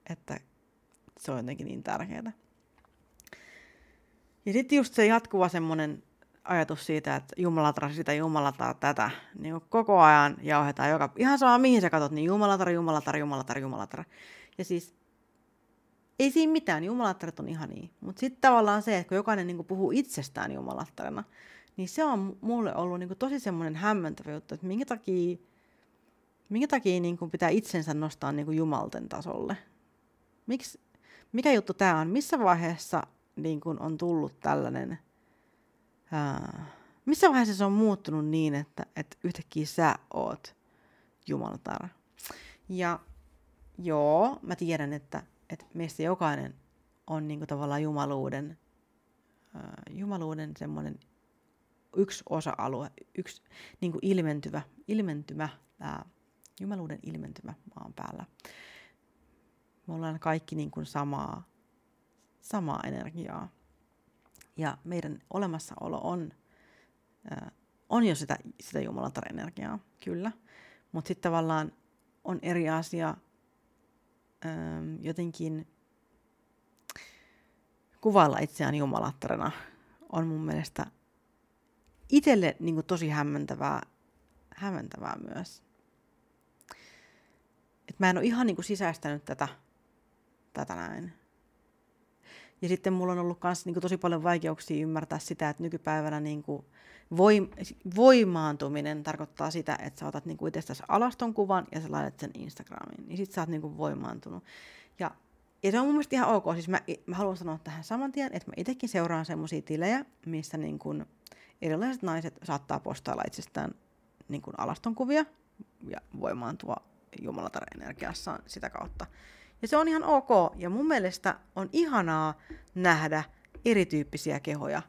että se on jotenkin niin tärkeää. Ja sitten just se jatkuva semmoinen ajatus siitä, että jumalatra sitä, jumalatra tätä, niin koko ajan jauhetaan joka, ihan sama mihin sä katsot, niin jumalatra, jumalatra, jumalatra, jumalatra. Ja siis ei siinä mitään, jumalattaret on ihan niin. Mutta sitten tavallaan se, että kun jokainen niin puhuu itsestään jumalattarena, niin se on mulle ollut niin tosi semmoinen hämmentävä juttu, että minkä takia minkä takia niin kuin pitää itsensä nostaa niin kuin jumalten tasolle? Miks, mikä juttu tämä on? Missä vaiheessa niin kuin on tullut tällainen, ää, missä vaiheessa se on muuttunut niin, että, että yhtäkkiä sä oot jumaltar? Ja joo, mä tiedän, että, että meistä jokainen on niin kuin tavallaan jumaluuden, ää, jumaluuden semmoinen yksi osa-alue, yksi niin kuin ilmentyvä, ilmentymä ää, jumaluuden ilmentymä maan päällä. Me ollaan kaikki niin kuin samaa, samaa energiaa. Ja meidän olemassaolo on, äh, on jo sitä, sitä Jumalatar-energiaa, kyllä. Mutta sitten tavallaan on eri asia ähm, jotenkin kuvailla itseään jumalattarena on mun mielestä itselle niin tosi hämmentävää, hämmentävää myös mä en ole ihan niin kuin sisäistänyt tätä, tätä näin. Ja sitten mulla on ollut myös niin tosi paljon vaikeuksia ymmärtää sitä, että nykypäivänä niin kuin voim, voimaantuminen tarkoittaa sitä, että sä otat niin itsestäsi alaston kuvan ja sä laitat sen Instagramiin. Niin sit sä oot niin kuin voimaantunut. Ja, ja se on mun mielestä ihan ok. Siis mä, mä haluan sanoa tähän saman tien, että mä itsekin seuraan semmoisia tilejä, missä niin kuin erilaiset naiset saattaa postailla itsestään niin kuin alaston kuvia ja voimaantua jumalatar energiassaan sitä kautta. Ja se on ihan ok. Ja mun mielestä on ihanaa nähdä erityyppisiä kehoja.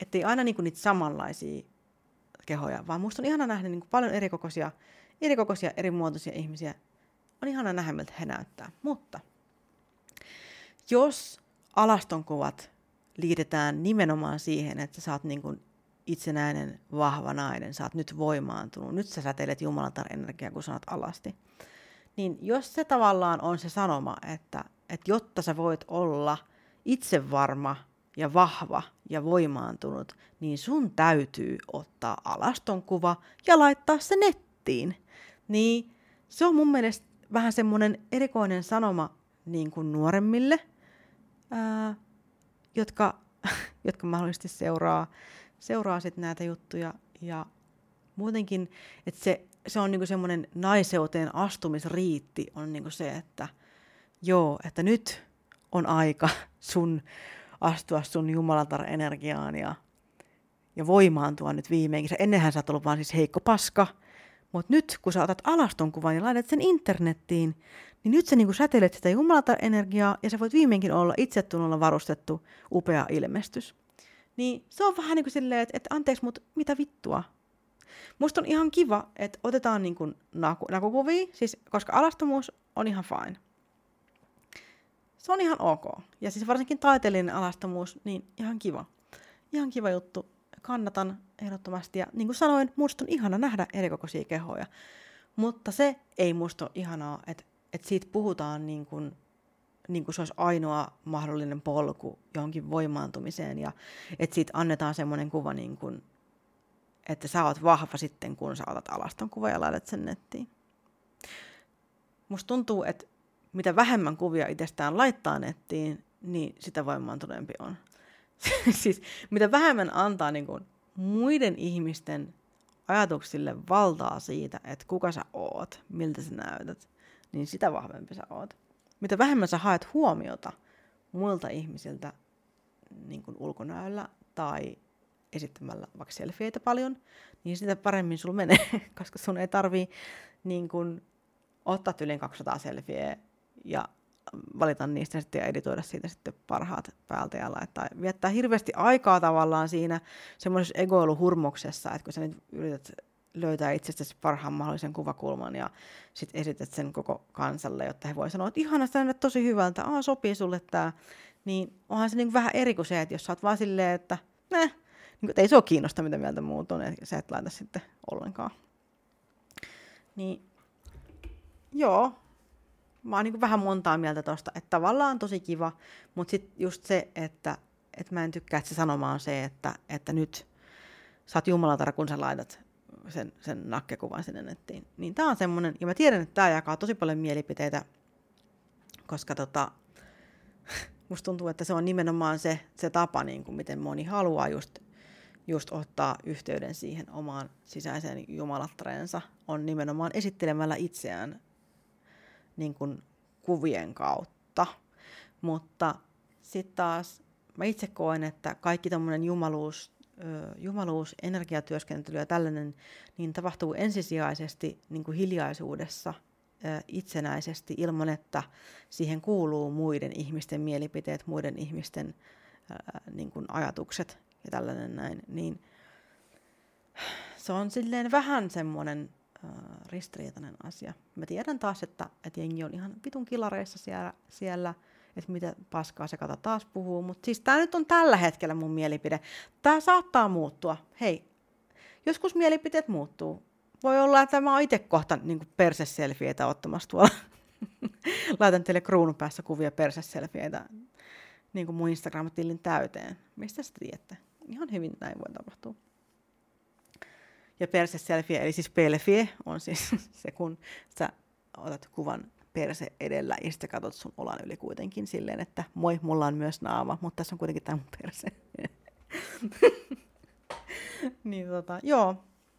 Että ei aina niinku niitä samanlaisia kehoja, vaan musta on ihana nähdä niinku paljon erikokoisia, erikokoisia, eri muotoisia ihmisiä. On ihana nähdä, miltä he näyttää. Mutta jos alastonkuvat liitetään nimenomaan siihen, että sä oot niinku itsenäinen, vahva nainen, sä oot nyt voimaantunut, nyt sä säteilet Jumalatar energiaa, kun sanot alasti. Niin jos se tavallaan on se sanoma, että, että jotta sä voit olla itsevarma ja vahva ja voimaantunut, niin sun täytyy ottaa alaston kuva ja laittaa se nettiin. Niin se on mun mielestä vähän semmoinen erikoinen sanoma niin kuin nuoremmille, ää, jotka, jotka mahdollisesti seuraa, seuraa sit näitä juttuja. Ja muutenkin, että se, se on niinku semmoinen naiseuteen astumisriitti on niinku se, että joo, että nyt on aika sun astua sun jumalatar-energiaan ja, ja voimaantua nyt viimeinkin. Se ennenhän sä oot ollut vaan siis heikko paska, mutta nyt kun sä otat alaston kuvan ja laitat sen internettiin, niin nyt sä niin säteilet sitä jumalatar-energiaa ja sä voit viimeinkin olla itsetunnolla varustettu upea ilmestys. Niin se on vähän niin kuin silleen, että, että anteeksi, mutta mitä vittua? Musta on ihan kiva, että otetaan niin kuin naku, nakukuvia, siis, koska alastomuus on ihan fine. Se on ihan ok. Ja siis varsinkin taiteellinen alastomuus, niin ihan kiva. Ihan kiva juttu. Kannatan ehdottomasti. Ja niin kuin sanoin, musta on ihana nähdä erikokoisia kehoja. Mutta se ei musta ole ihanaa, että, että siitä puhutaan niin kuin, niin kuin se olisi ainoa mahdollinen polku johonkin voimaantumiseen. Ja että siitä annetaan semmoinen kuva, niin kuin, että sä oot vahva sitten, kun sä otat alaston kuva ja laitat sen nettiin. Musta tuntuu, että mitä vähemmän kuvia itsestään laittaa nettiin, niin sitä voimaantuneempi on. siis mitä vähemmän antaa niin kuin, muiden ihmisten ajatuksille valtaa siitä, että kuka sä oot, miltä sä näytät, niin sitä vahvempi sä oot. Mitä vähemmän sä haet huomiota muilta ihmisiltä niin kuin ulkonäöllä tai esittämällä vaikka selfieitä paljon, niin sitä paremmin sulla menee, koska sun ei tarvii niin kuin, ottaa yli 200 selfieä ja valita niistä sitten ja editoida siitä sitten parhaat päältä ja laittaa. Viettää hirveästi aikaa tavallaan siinä semmoisessa egoiluhurmoksessa, että kun sä nyt yrität löytää itsestäsi parhaan mahdollisen kuvakulman ja sitten esität sen koko kansalle, jotta he voi sanoa, että ihana, tämä tosi hyvältä, Aa, sopii sulle tämä. Niin onhan se niin vähän eri kuin se, että jos sä oot vaan silleen, että ne, niin ei se ole kiinnosta, mitä mieltä muut on, että sä et laita sitten ollenkaan. Niin joo, mä oon niin vähän montaa mieltä tosta, että tavallaan tosi kiva, mutta sitten just se, että, että mä en tykkää, että se sanoma on se, että, että nyt sä oot jumalatar, kun sä laitat sen, sen nakkekuvan sinne nettiin. Niin tää on semmonen, ja mä tiedän, että tää jakaa tosi paljon mielipiteitä, koska tota, musta tuntuu, että se on nimenomaan se, se tapa, niin kuin miten moni haluaa just, just ottaa yhteyden siihen omaan sisäiseen jumalattareensa, on nimenomaan esittelemällä itseään niin kuin kuvien kautta. Mutta sitten taas mä itse koen, että kaikki tämmöinen jumaluus, jumaluus, energiatyöskentely ja tällainen, niin tapahtuu ensisijaisesti niin kuin hiljaisuudessa, itsenäisesti, ilman että siihen kuuluu muiden ihmisten mielipiteet, muiden ihmisten niin kuin ajatukset ja tällainen näin. Niin se on silleen vähän semmoinen ristiriitainen asia. Mä tiedän taas, että, että jengi on ihan vitun kilareissa siellä, siellä että mitä paskaa se kata taas puhuu, mutta siis tämä nyt on tällä hetkellä mun mielipide. Tämä saattaa muuttua. Hei, joskus mielipiteet muuttuu. Voi olla, että mä oon itse kohta niin perseselfieitä ottamassa tuolla. Laitan teille kruunun päässä kuvia perseselfieitä niin kuin mun Instagram-tilin täyteen. Mistä sitten tiedätte? Ihan hyvin näin voi tapahtua. Ja perse-selfie, eli siis pelfie, on siis se, kun sä otat kuvan perse edellä ja sitten katsot sun olan yli kuitenkin silleen, että moi, mulla on myös naama, mutta tässä on kuitenkin tämä mun perse. niin tota, joo.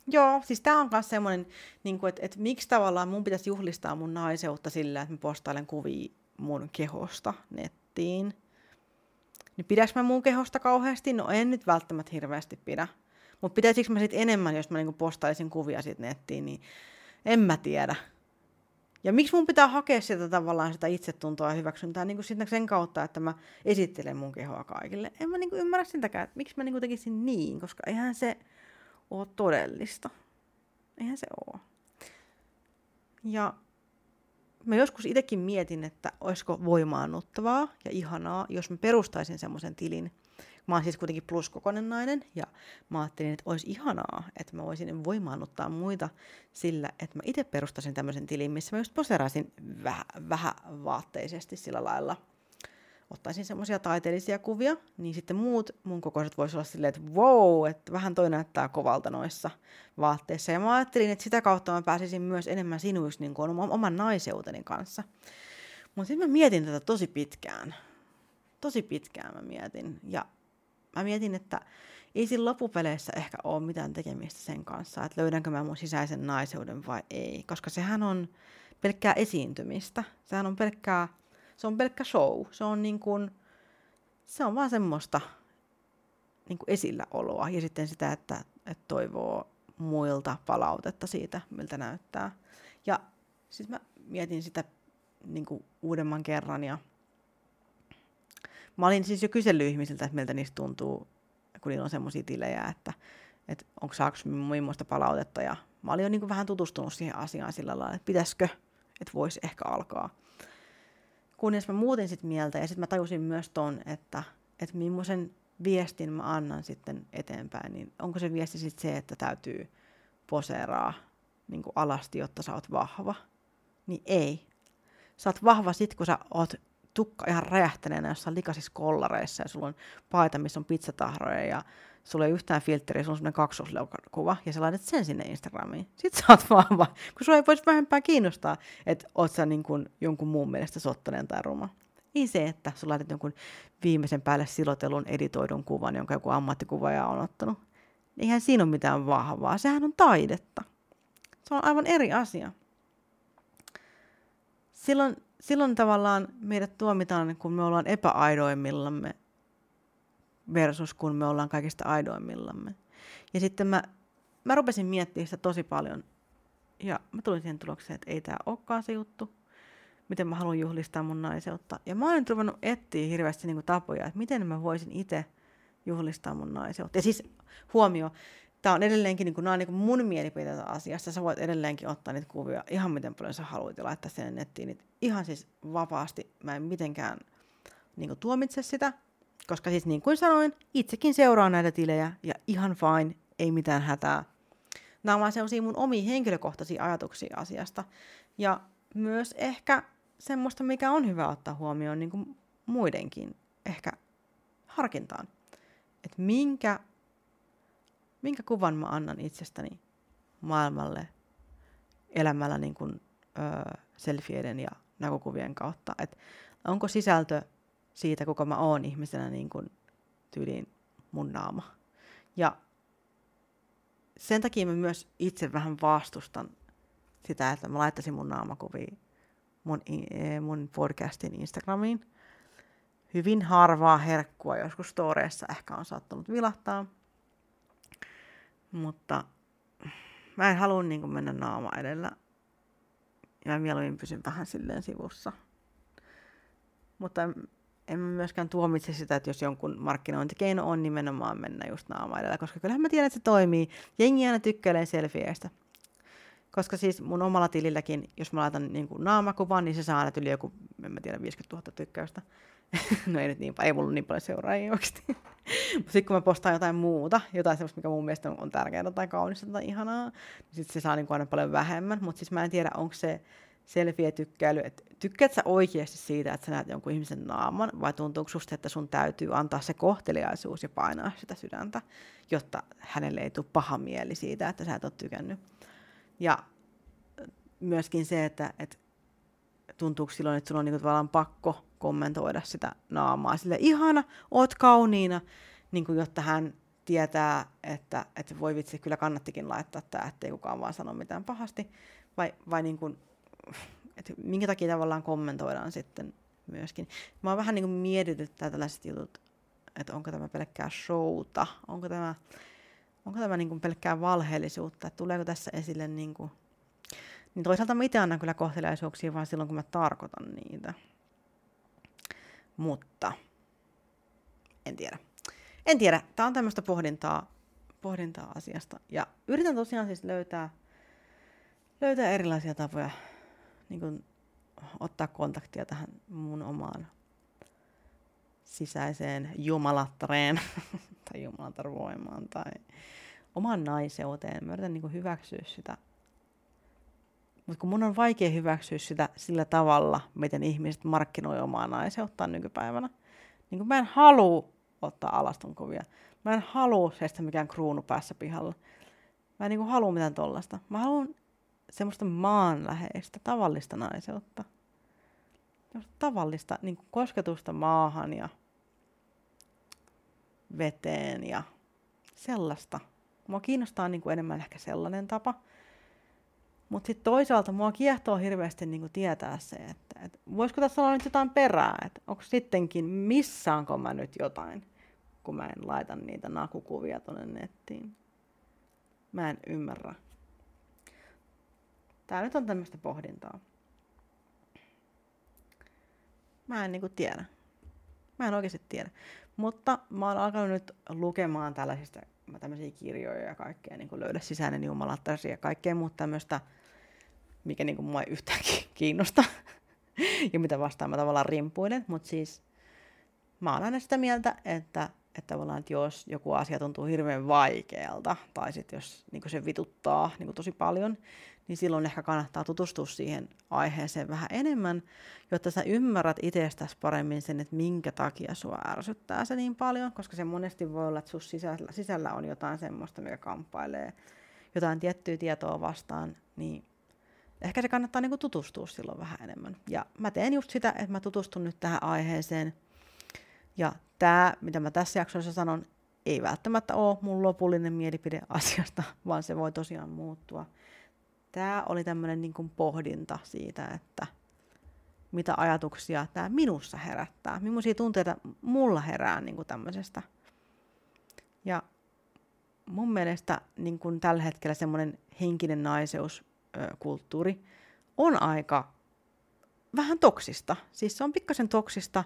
Joo, siis tää on myös semmoinen, niin että, että miksi tavallaan mun pitäisi juhlistaa mun naiseutta sillä, että mä postailen kuvia mun kehosta nettiin. Niin pidäks mä mun kehosta kauheasti? No en nyt välttämättä hirveästi pidä. Mutta pitäisikö mä sitten enemmän, jos mä niinku postaisin kuvia siitä nettiin, niin en mä tiedä. Ja miksi mun pitää hakea sitä tavallaan sitä itsetuntoa ja hyväksyntää niin kuin sen kautta, että mä esittelen mun kehoa kaikille. En mä niin kuin ymmärrä sitäkään, että miksi mä niin kuin tekisin niin, koska eihän se ole todellista. Eihän se ole. Ja mä joskus itsekin mietin, että olisiko voimaannuttavaa ja ihanaa, jos mä perustaisin semmoisen tilin, Mä oon siis kuitenkin pluskokonen nainen ja mä ajattelin, että olisi ihanaa, että mä voisin voimaannuttaa muita sillä, että mä itse perustasin tämmöisen tilin, missä mä just poseraisin vähän, vähän vaatteisesti sillä lailla ottaisin semmoisia taiteellisia kuvia, niin sitten muut mun kokoiset voisi olla silleen, että wow, että vähän toi näyttää kovalta noissa vaatteissa. Ja mä ajattelin, että sitä kautta mä pääsisin myös enemmän sinuiksi niin kuin oman naiseuteni kanssa. Mutta sitten mä mietin tätä tosi pitkään. Tosi pitkään mä mietin. Ja mä mietin, että ei siinä loppupeleissä ehkä ole mitään tekemistä sen kanssa, että löydänkö mä mun sisäisen naiseuden vai ei. Koska sehän on pelkkää esiintymistä. Sehän on pelkkää, se on pelkkä show. Se on niin kuin, se on vaan semmoista niin kuin esilläoloa ja sitten sitä, että, että toivoo muilta palautetta siitä, miltä näyttää. Ja siis mä mietin sitä niin kuin uudemman kerran ja mä olin siis jo kysellyt ihmisiltä, että miltä niistä tuntuu, kun niillä on semmoisia tilejä, että, että onko saako millaista palautetta. Ja mä olin jo niin kuin vähän tutustunut siihen asiaan sillä lailla, että pitäisikö, että voisi ehkä alkaa. Kunnes mä muutin sitten mieltä ja sitten mä tajusin myös ton, että, että millaisen viestin mä annan sitten eteenpäin, niin onko se viesti sitten se, että täytyy poseeraa niin alasti, jotta sä oot vahva, niin ei. Sä oot vahva sit, kun sä oot tukka ihan räjähtäneenä jossain likaisissa kollareissa ja sulla on paita, missä on pizzatahroja ja sulla ei yhtään filtteriä, sulla on semmoinen kaksosleukakuva ja sä laitat sen sinne Instagramiin. Sitten sä oot vahva, kun sulla ei voisi vähempää kiinnostaa, että oot sä niin kuin jonkun muun mielestä sottonen tai ruma. Ei se, että sä laitat jonkun viimeisen päälle silotelun editoidun kuvan, jonka joku ammattikuvaaja on ottanut. Eihän siinä ole mitään vahvaa, sehän on taidetta. Se on aivan eri asia silloin, silloin tavallaan meidät tuomitaan, kun me ollaan epäaidoimmillamme versus kun me ollaan kaikista aidoimmillamme. Ja sitten mä, mä rupesin miettimään sitä tosi paljon. Ja mä tulin siihen tulokseen, että ei tämä olekaan se juttu, miten mä haluan juhlistaa mun naiseutta. Ja mä nyt ruvennut etsiä hirveästi niin tapoja, että miten mä voisin itse juhlistaa mun naiseutta. Ja siis huomio, tämä on edelleenkin niin kuin, nämä on niin kuin mun mielipiteitä asiasta. Sä voit edelleenkin ottaa niitä kuvia ihan miten paljon sä haluat ja laittaa sen nettiin. Niin ihan siis vapaasti. Mä en mitenkään niin kuin, tuomitse sitä, koska siis niin kuin sanoin, itsekin seuraan näitä tilejä ja ihan fine, ei mitään hätää. Nämä on vaan sellaisia mun omia henkilökohtaisia ajatuksia asiasta. Ja myös ehkä semmoista, mikä on hyvä ottaa huomioon niin kuin muidenkin ehkä harkintaan. Että minkä minkä kuvan mä annan itsestäni maailmalle elämällä niin kuin, ö, selfieiden ja näkökuvien kautta. Et onko sisältö siitä, kuka mä oon ihmisenä niin kuin tyyliin mun naama. Ja sen takia mä myös itse vähän vastustan sitä, että mä laittaisin mun naamakuvia mun, e, mun podcastin Instagramiin. Hyvin harvaa herkkua, joskus storeissa ehkä on saattanut vilahtaa. Mutta mä en halua niin mennä naama edellä. Mä mieluummin pysyn vähän silleen sivussa. Mutta en, en myöskään tuomitse sitä, että jos jonkun markkinointikeino on nimenomaan mennä just naama edellä, koska kyllähän mä tiedän, että se toimii. Jengi aina tykkäilee selfieistä. Koska siis mun omalla tililläkin, jos mä laitan niin kuin naamakuvan, niin se saa aina yli joku, en mä tiedä, 50 000 tykkäystä. no ei nyt niin, ei mulla niin paljon seuraajia oikeasti. Mutta sitten kun mä postaan jotain muuta, jotain sellaista, mikä mun mielestä on tärkeää tai kaunista tai ihanaa, niin sitten se saa niin aina paljon vähemmän. Mutta siis mä en tiedä, onko se selfie-tykkäily, että tykkäät sä oikeasti siitä, että sä näet jonkun ihmisen naaman, vai tuntuuko susta, että sun täytyy antaa se kohteliaisuus ja painaa sitä sydäntä, jotta hänelle ei tule paha mieli siitä, että sä et ole tykännyt. Ja myöskin se, että, että tuntuuko silloin, että sun on niin tavallaan pakko kommentoida sitä naamaa. Sille ihana, oot kauniina, niin kuin, jotta hän tietää, että, että voi vitsi, kyllä kannattikin laittaa tämä, ettei kukaan vaan sano mitään pahasti. Vai, vai niin kuin, että minkä takia tavallaan kommentoidaan sitten myöskin. Mä oon vähän niin kuin mietityttää tällaiset jutut, että onko tämä pelkkää showta, onko tämä, onko tämä niin kuin pelkkää valheellisuutta, että tuleeko tässä esille niin kuin, niin toisaalta mä itse annan kyllä kohteliaisuuksia vaan silloin, kun mä tarkoitan niitä. Mutta en tiedä. En tiedä. Tämä on tämmöistä pohdintaa, pohdintaa asiasta. Ja yritän tosiaan siis löytää, löytää erilaisia tapoja niin kuin ottaa kontaktia tähän mun omaan sisäiseen jumalattareen tai jumalatarvoimaan tai omaan naiseuteen. Mä yritän niin hyväksyä sitä Mutta kun mun on vaikea hyväksyä sitä sillä tavalla, miten ihmiset markkinoi omaa naiseuttaan nykypäivänä. Niin kuin mä en halua ottaa alastonkuvia. Mä en halua seistä mikään kruunu päässä pihalla. Mä en niin halua mitään tollasta. Mä haluan semmoista maanläheistä, tavallista naiseutta. Tavallista niin kuin kosketusta maahan ja veteen ja sellaista. Mua kiinnostaa niin kuin enemmän ehkä sellainen tapa. Mutta sitten toisaalta mua kiehtoo hirveästi niin kuin tietää se, että et voisiko tässä olla nyt jotain perää, että onko sittenkin, missaanko mä nyt jotain, kun mä en laita niitä nakukuvia tuonne nettiin. Mä en ymmärrä. Tää nyt on tämmöistä pohdintaa. Mä en niinku tiedä. Mä en oikeasti tiedä. Mutta mä oon alkanut nyt lukemaan tällaisista tämmöisiä kirjoja ja kaikkea, niin kuin löydä sisäinen jumalattasi ja kaikkea muuta tämmöistä, mikä niin kuin mua ei yhtään kiinnosta. ja mitä vastaan mä tavallaan rimpuilen, mutta siis mä oon aina sitä mieltä, että, että tavallaan, että jos joku asia tuntuu hirveän vaikealta, tai sitten jos niin se vituttaa niin tosi paljon, niin silloin ehkä kannattaa tutustua siihen aiheeseen vähän enemmän, jotta sä ymmärrät itsestäsi paremmin sen, että minkä takia sua ärsyttää se niin paljon, koska se monesti voi olla, että sus sisällä, sisällä on jotain semmoista, mikä kamppailee jotain tiettyä tietoa vastaan, niin ehkä se kannattaa niinku tutustua silloin vähän enemmän. Ja mä teen just sitä, että mä tutustun nyt tähän aiheeseen. Ja tämä, mitä mä tässä jaksossa sanon, ei välttämättä ole mun lopullinen mielipide asiasta, vaan se voi tosiaan muuttua tämä oli tämmöinen niin pohdinta siitä, että mitä ajatuksia tämä minussa herättää, millaisia tunteita mulla herää niin kuin tämmöisestä. Ja mun mielestä niin kuin tällä hetkellä semmoinen henkinen naiseuskulttuuri on aika vähän toksista. Siis se on pikkasen toksista,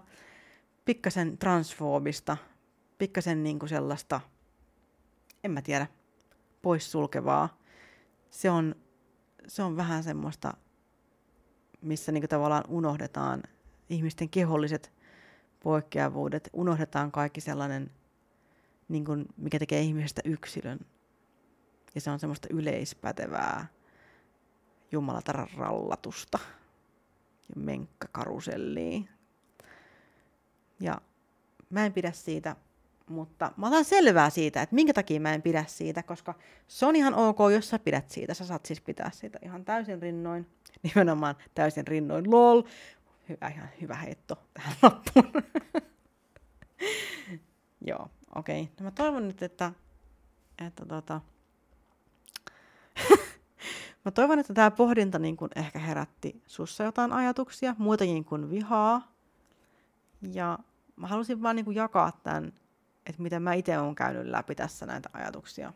pikkasen transfoobista, pikkasen niin kuin sellaista, en mä tiedä, poissulkevaa. Se on se on vähän semmoista, missä niin tavallaan unohdetaan ihmisten keholliset poikkeavuudet, unohdetaan kaikki sellainen, niin kuin, mikä tekee ihmisestä yksilön. Ja se on semmoista yleispätevää jumalatar rallatusta ja menkkakarusellia. Ja mä en pidä siitä mutta mä otan selvää siitä, että minkä takia mä en pidä siitä, koska se on ihan ok, jos sä pidät siitä. Sä saat siis pitää siitä ihan täysin rinnoin. Nimenomaan täysin rinnoin. LOL. Hyvä, ihan hyvä heitto tähän loppuun. Joo, okei. Okay. No mä toivon nyt, että, että tota... mä toivon, että tämä pohdinta niin kun ehkä herätti sussa jotain ajatuksia, muitakin kuin vihaa. Ja mä halusin vaan niin kuin jakaa tämän että miten mä itse olen käynyt läpi tässä näitä ajatuksia.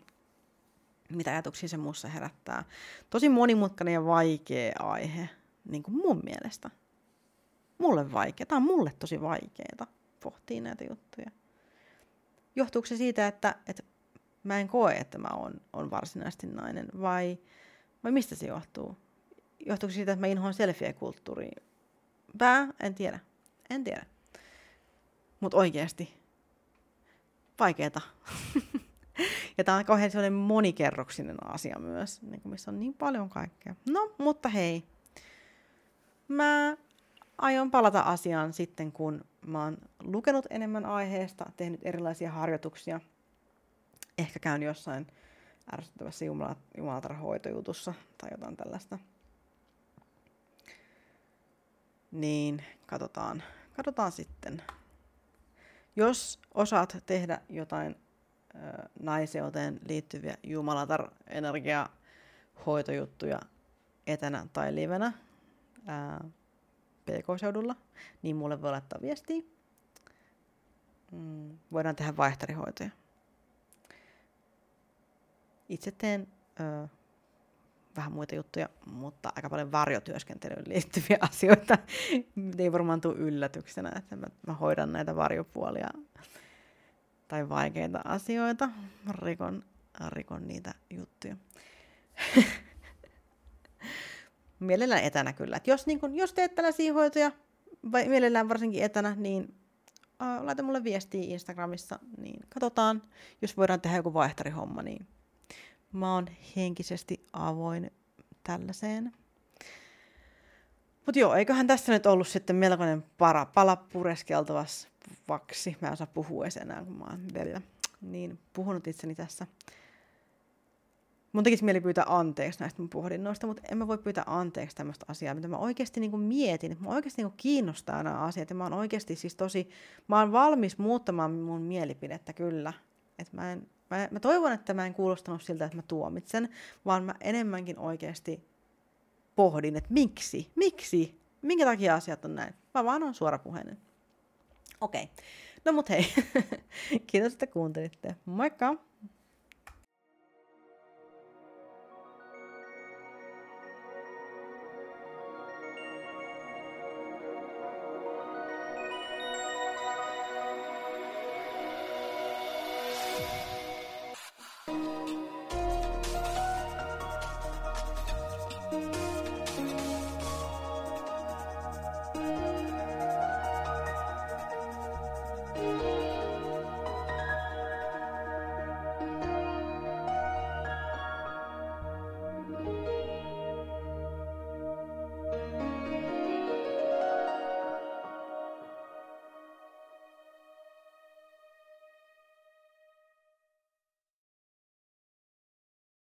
Mitä ajatuksia se muussa herättää. Tosi monimutkainen ja vaikea aihe, niin kuin mun mielestä. Mulle vaikea. Tämä on mulle tosi vaikeaa pohtia näitä juttuja. Johtuuko se siitä, että, että mä en koe, että mä oon, on varsinaisesti nainen, vai, vai mistä se johtuu? Johtuuko siitä, että mä inhoan selfie-kulttuuria? Pää? En tiedä. En tiedä. Mutta oikeasti, vaikeeta. ja tämä on kauhean sellainen monikerroksinen asia myös, niin kuin missä on niin paljon kaikkea. No, mutta hei. Mä aion palata asiaan sitten, kun mä oon lukenut enemmän aiheesta, tehnyt erilaisia harjoituksia. Ehkä käyn jossain ärsyttävässä jumalatarhoitojutussa tai jotain tällaista. Niin, katsotaan, katsotaan sitten. Jos osaat tehdä jotain ö, naiseuteen liittyviä jumalatar energiahoitojuttuja etänä tai livenä PK-seudulla, niin mulle voi laittaa viestiä. Mm, voidaan tehdä vaihtarihoitoja. Itse teen ö, vähän muita juttuja, mutta aika paljon varjotyöskentelyyn liittyviä asioita. Ei varmaan tule yllätyksenä, että mä, mä hoidan näitä varjopuolia tai vaikeita asioita. Rikon, rikon niitä juttuja. mielellään etänä kyllä. Et jos, niin kun, jos teet tällaisia hoitoja, vai mielellään varsinkin etänä, niin uh, laita mulle viestiä Instagramissa, niin katsotaan, jos voidaan tehdä joku vaihtarihomma, niin mä oon henkisesti avoin tällaiseen. Mutta joo, eiköhän tässä nyt ollut sitten melkoinen para, pala pureskeltavaksi. Mä en osaa puhua enää, kun mä oon vielä niin puhunut itseni tässä. Mun tekisi mieli pyytää anteeksi näistä mun pohdinnoista, mutta en mä voi pyytää anteeksi tämmöistä asiaa, mitä mä oikeasti niin mietin, että mä oikeasti niin kiinnostaa nämä asiat ja mä oon oikeasti siis tosi, mä oon valmis muuttamaan mun mielipidettä kyllä. Et mä, en, mä, mä toivon, että mä en kuulostanut siltä, että mä tuomitsen, vaan mä enemmänkin oikeasti pohdin, että miksi, miksi, minkä takia asiat on näin. Mä vaan on suorapuheinen. Okei, okay. no mut hei, kiitos, että kuuntelitte. Moikka!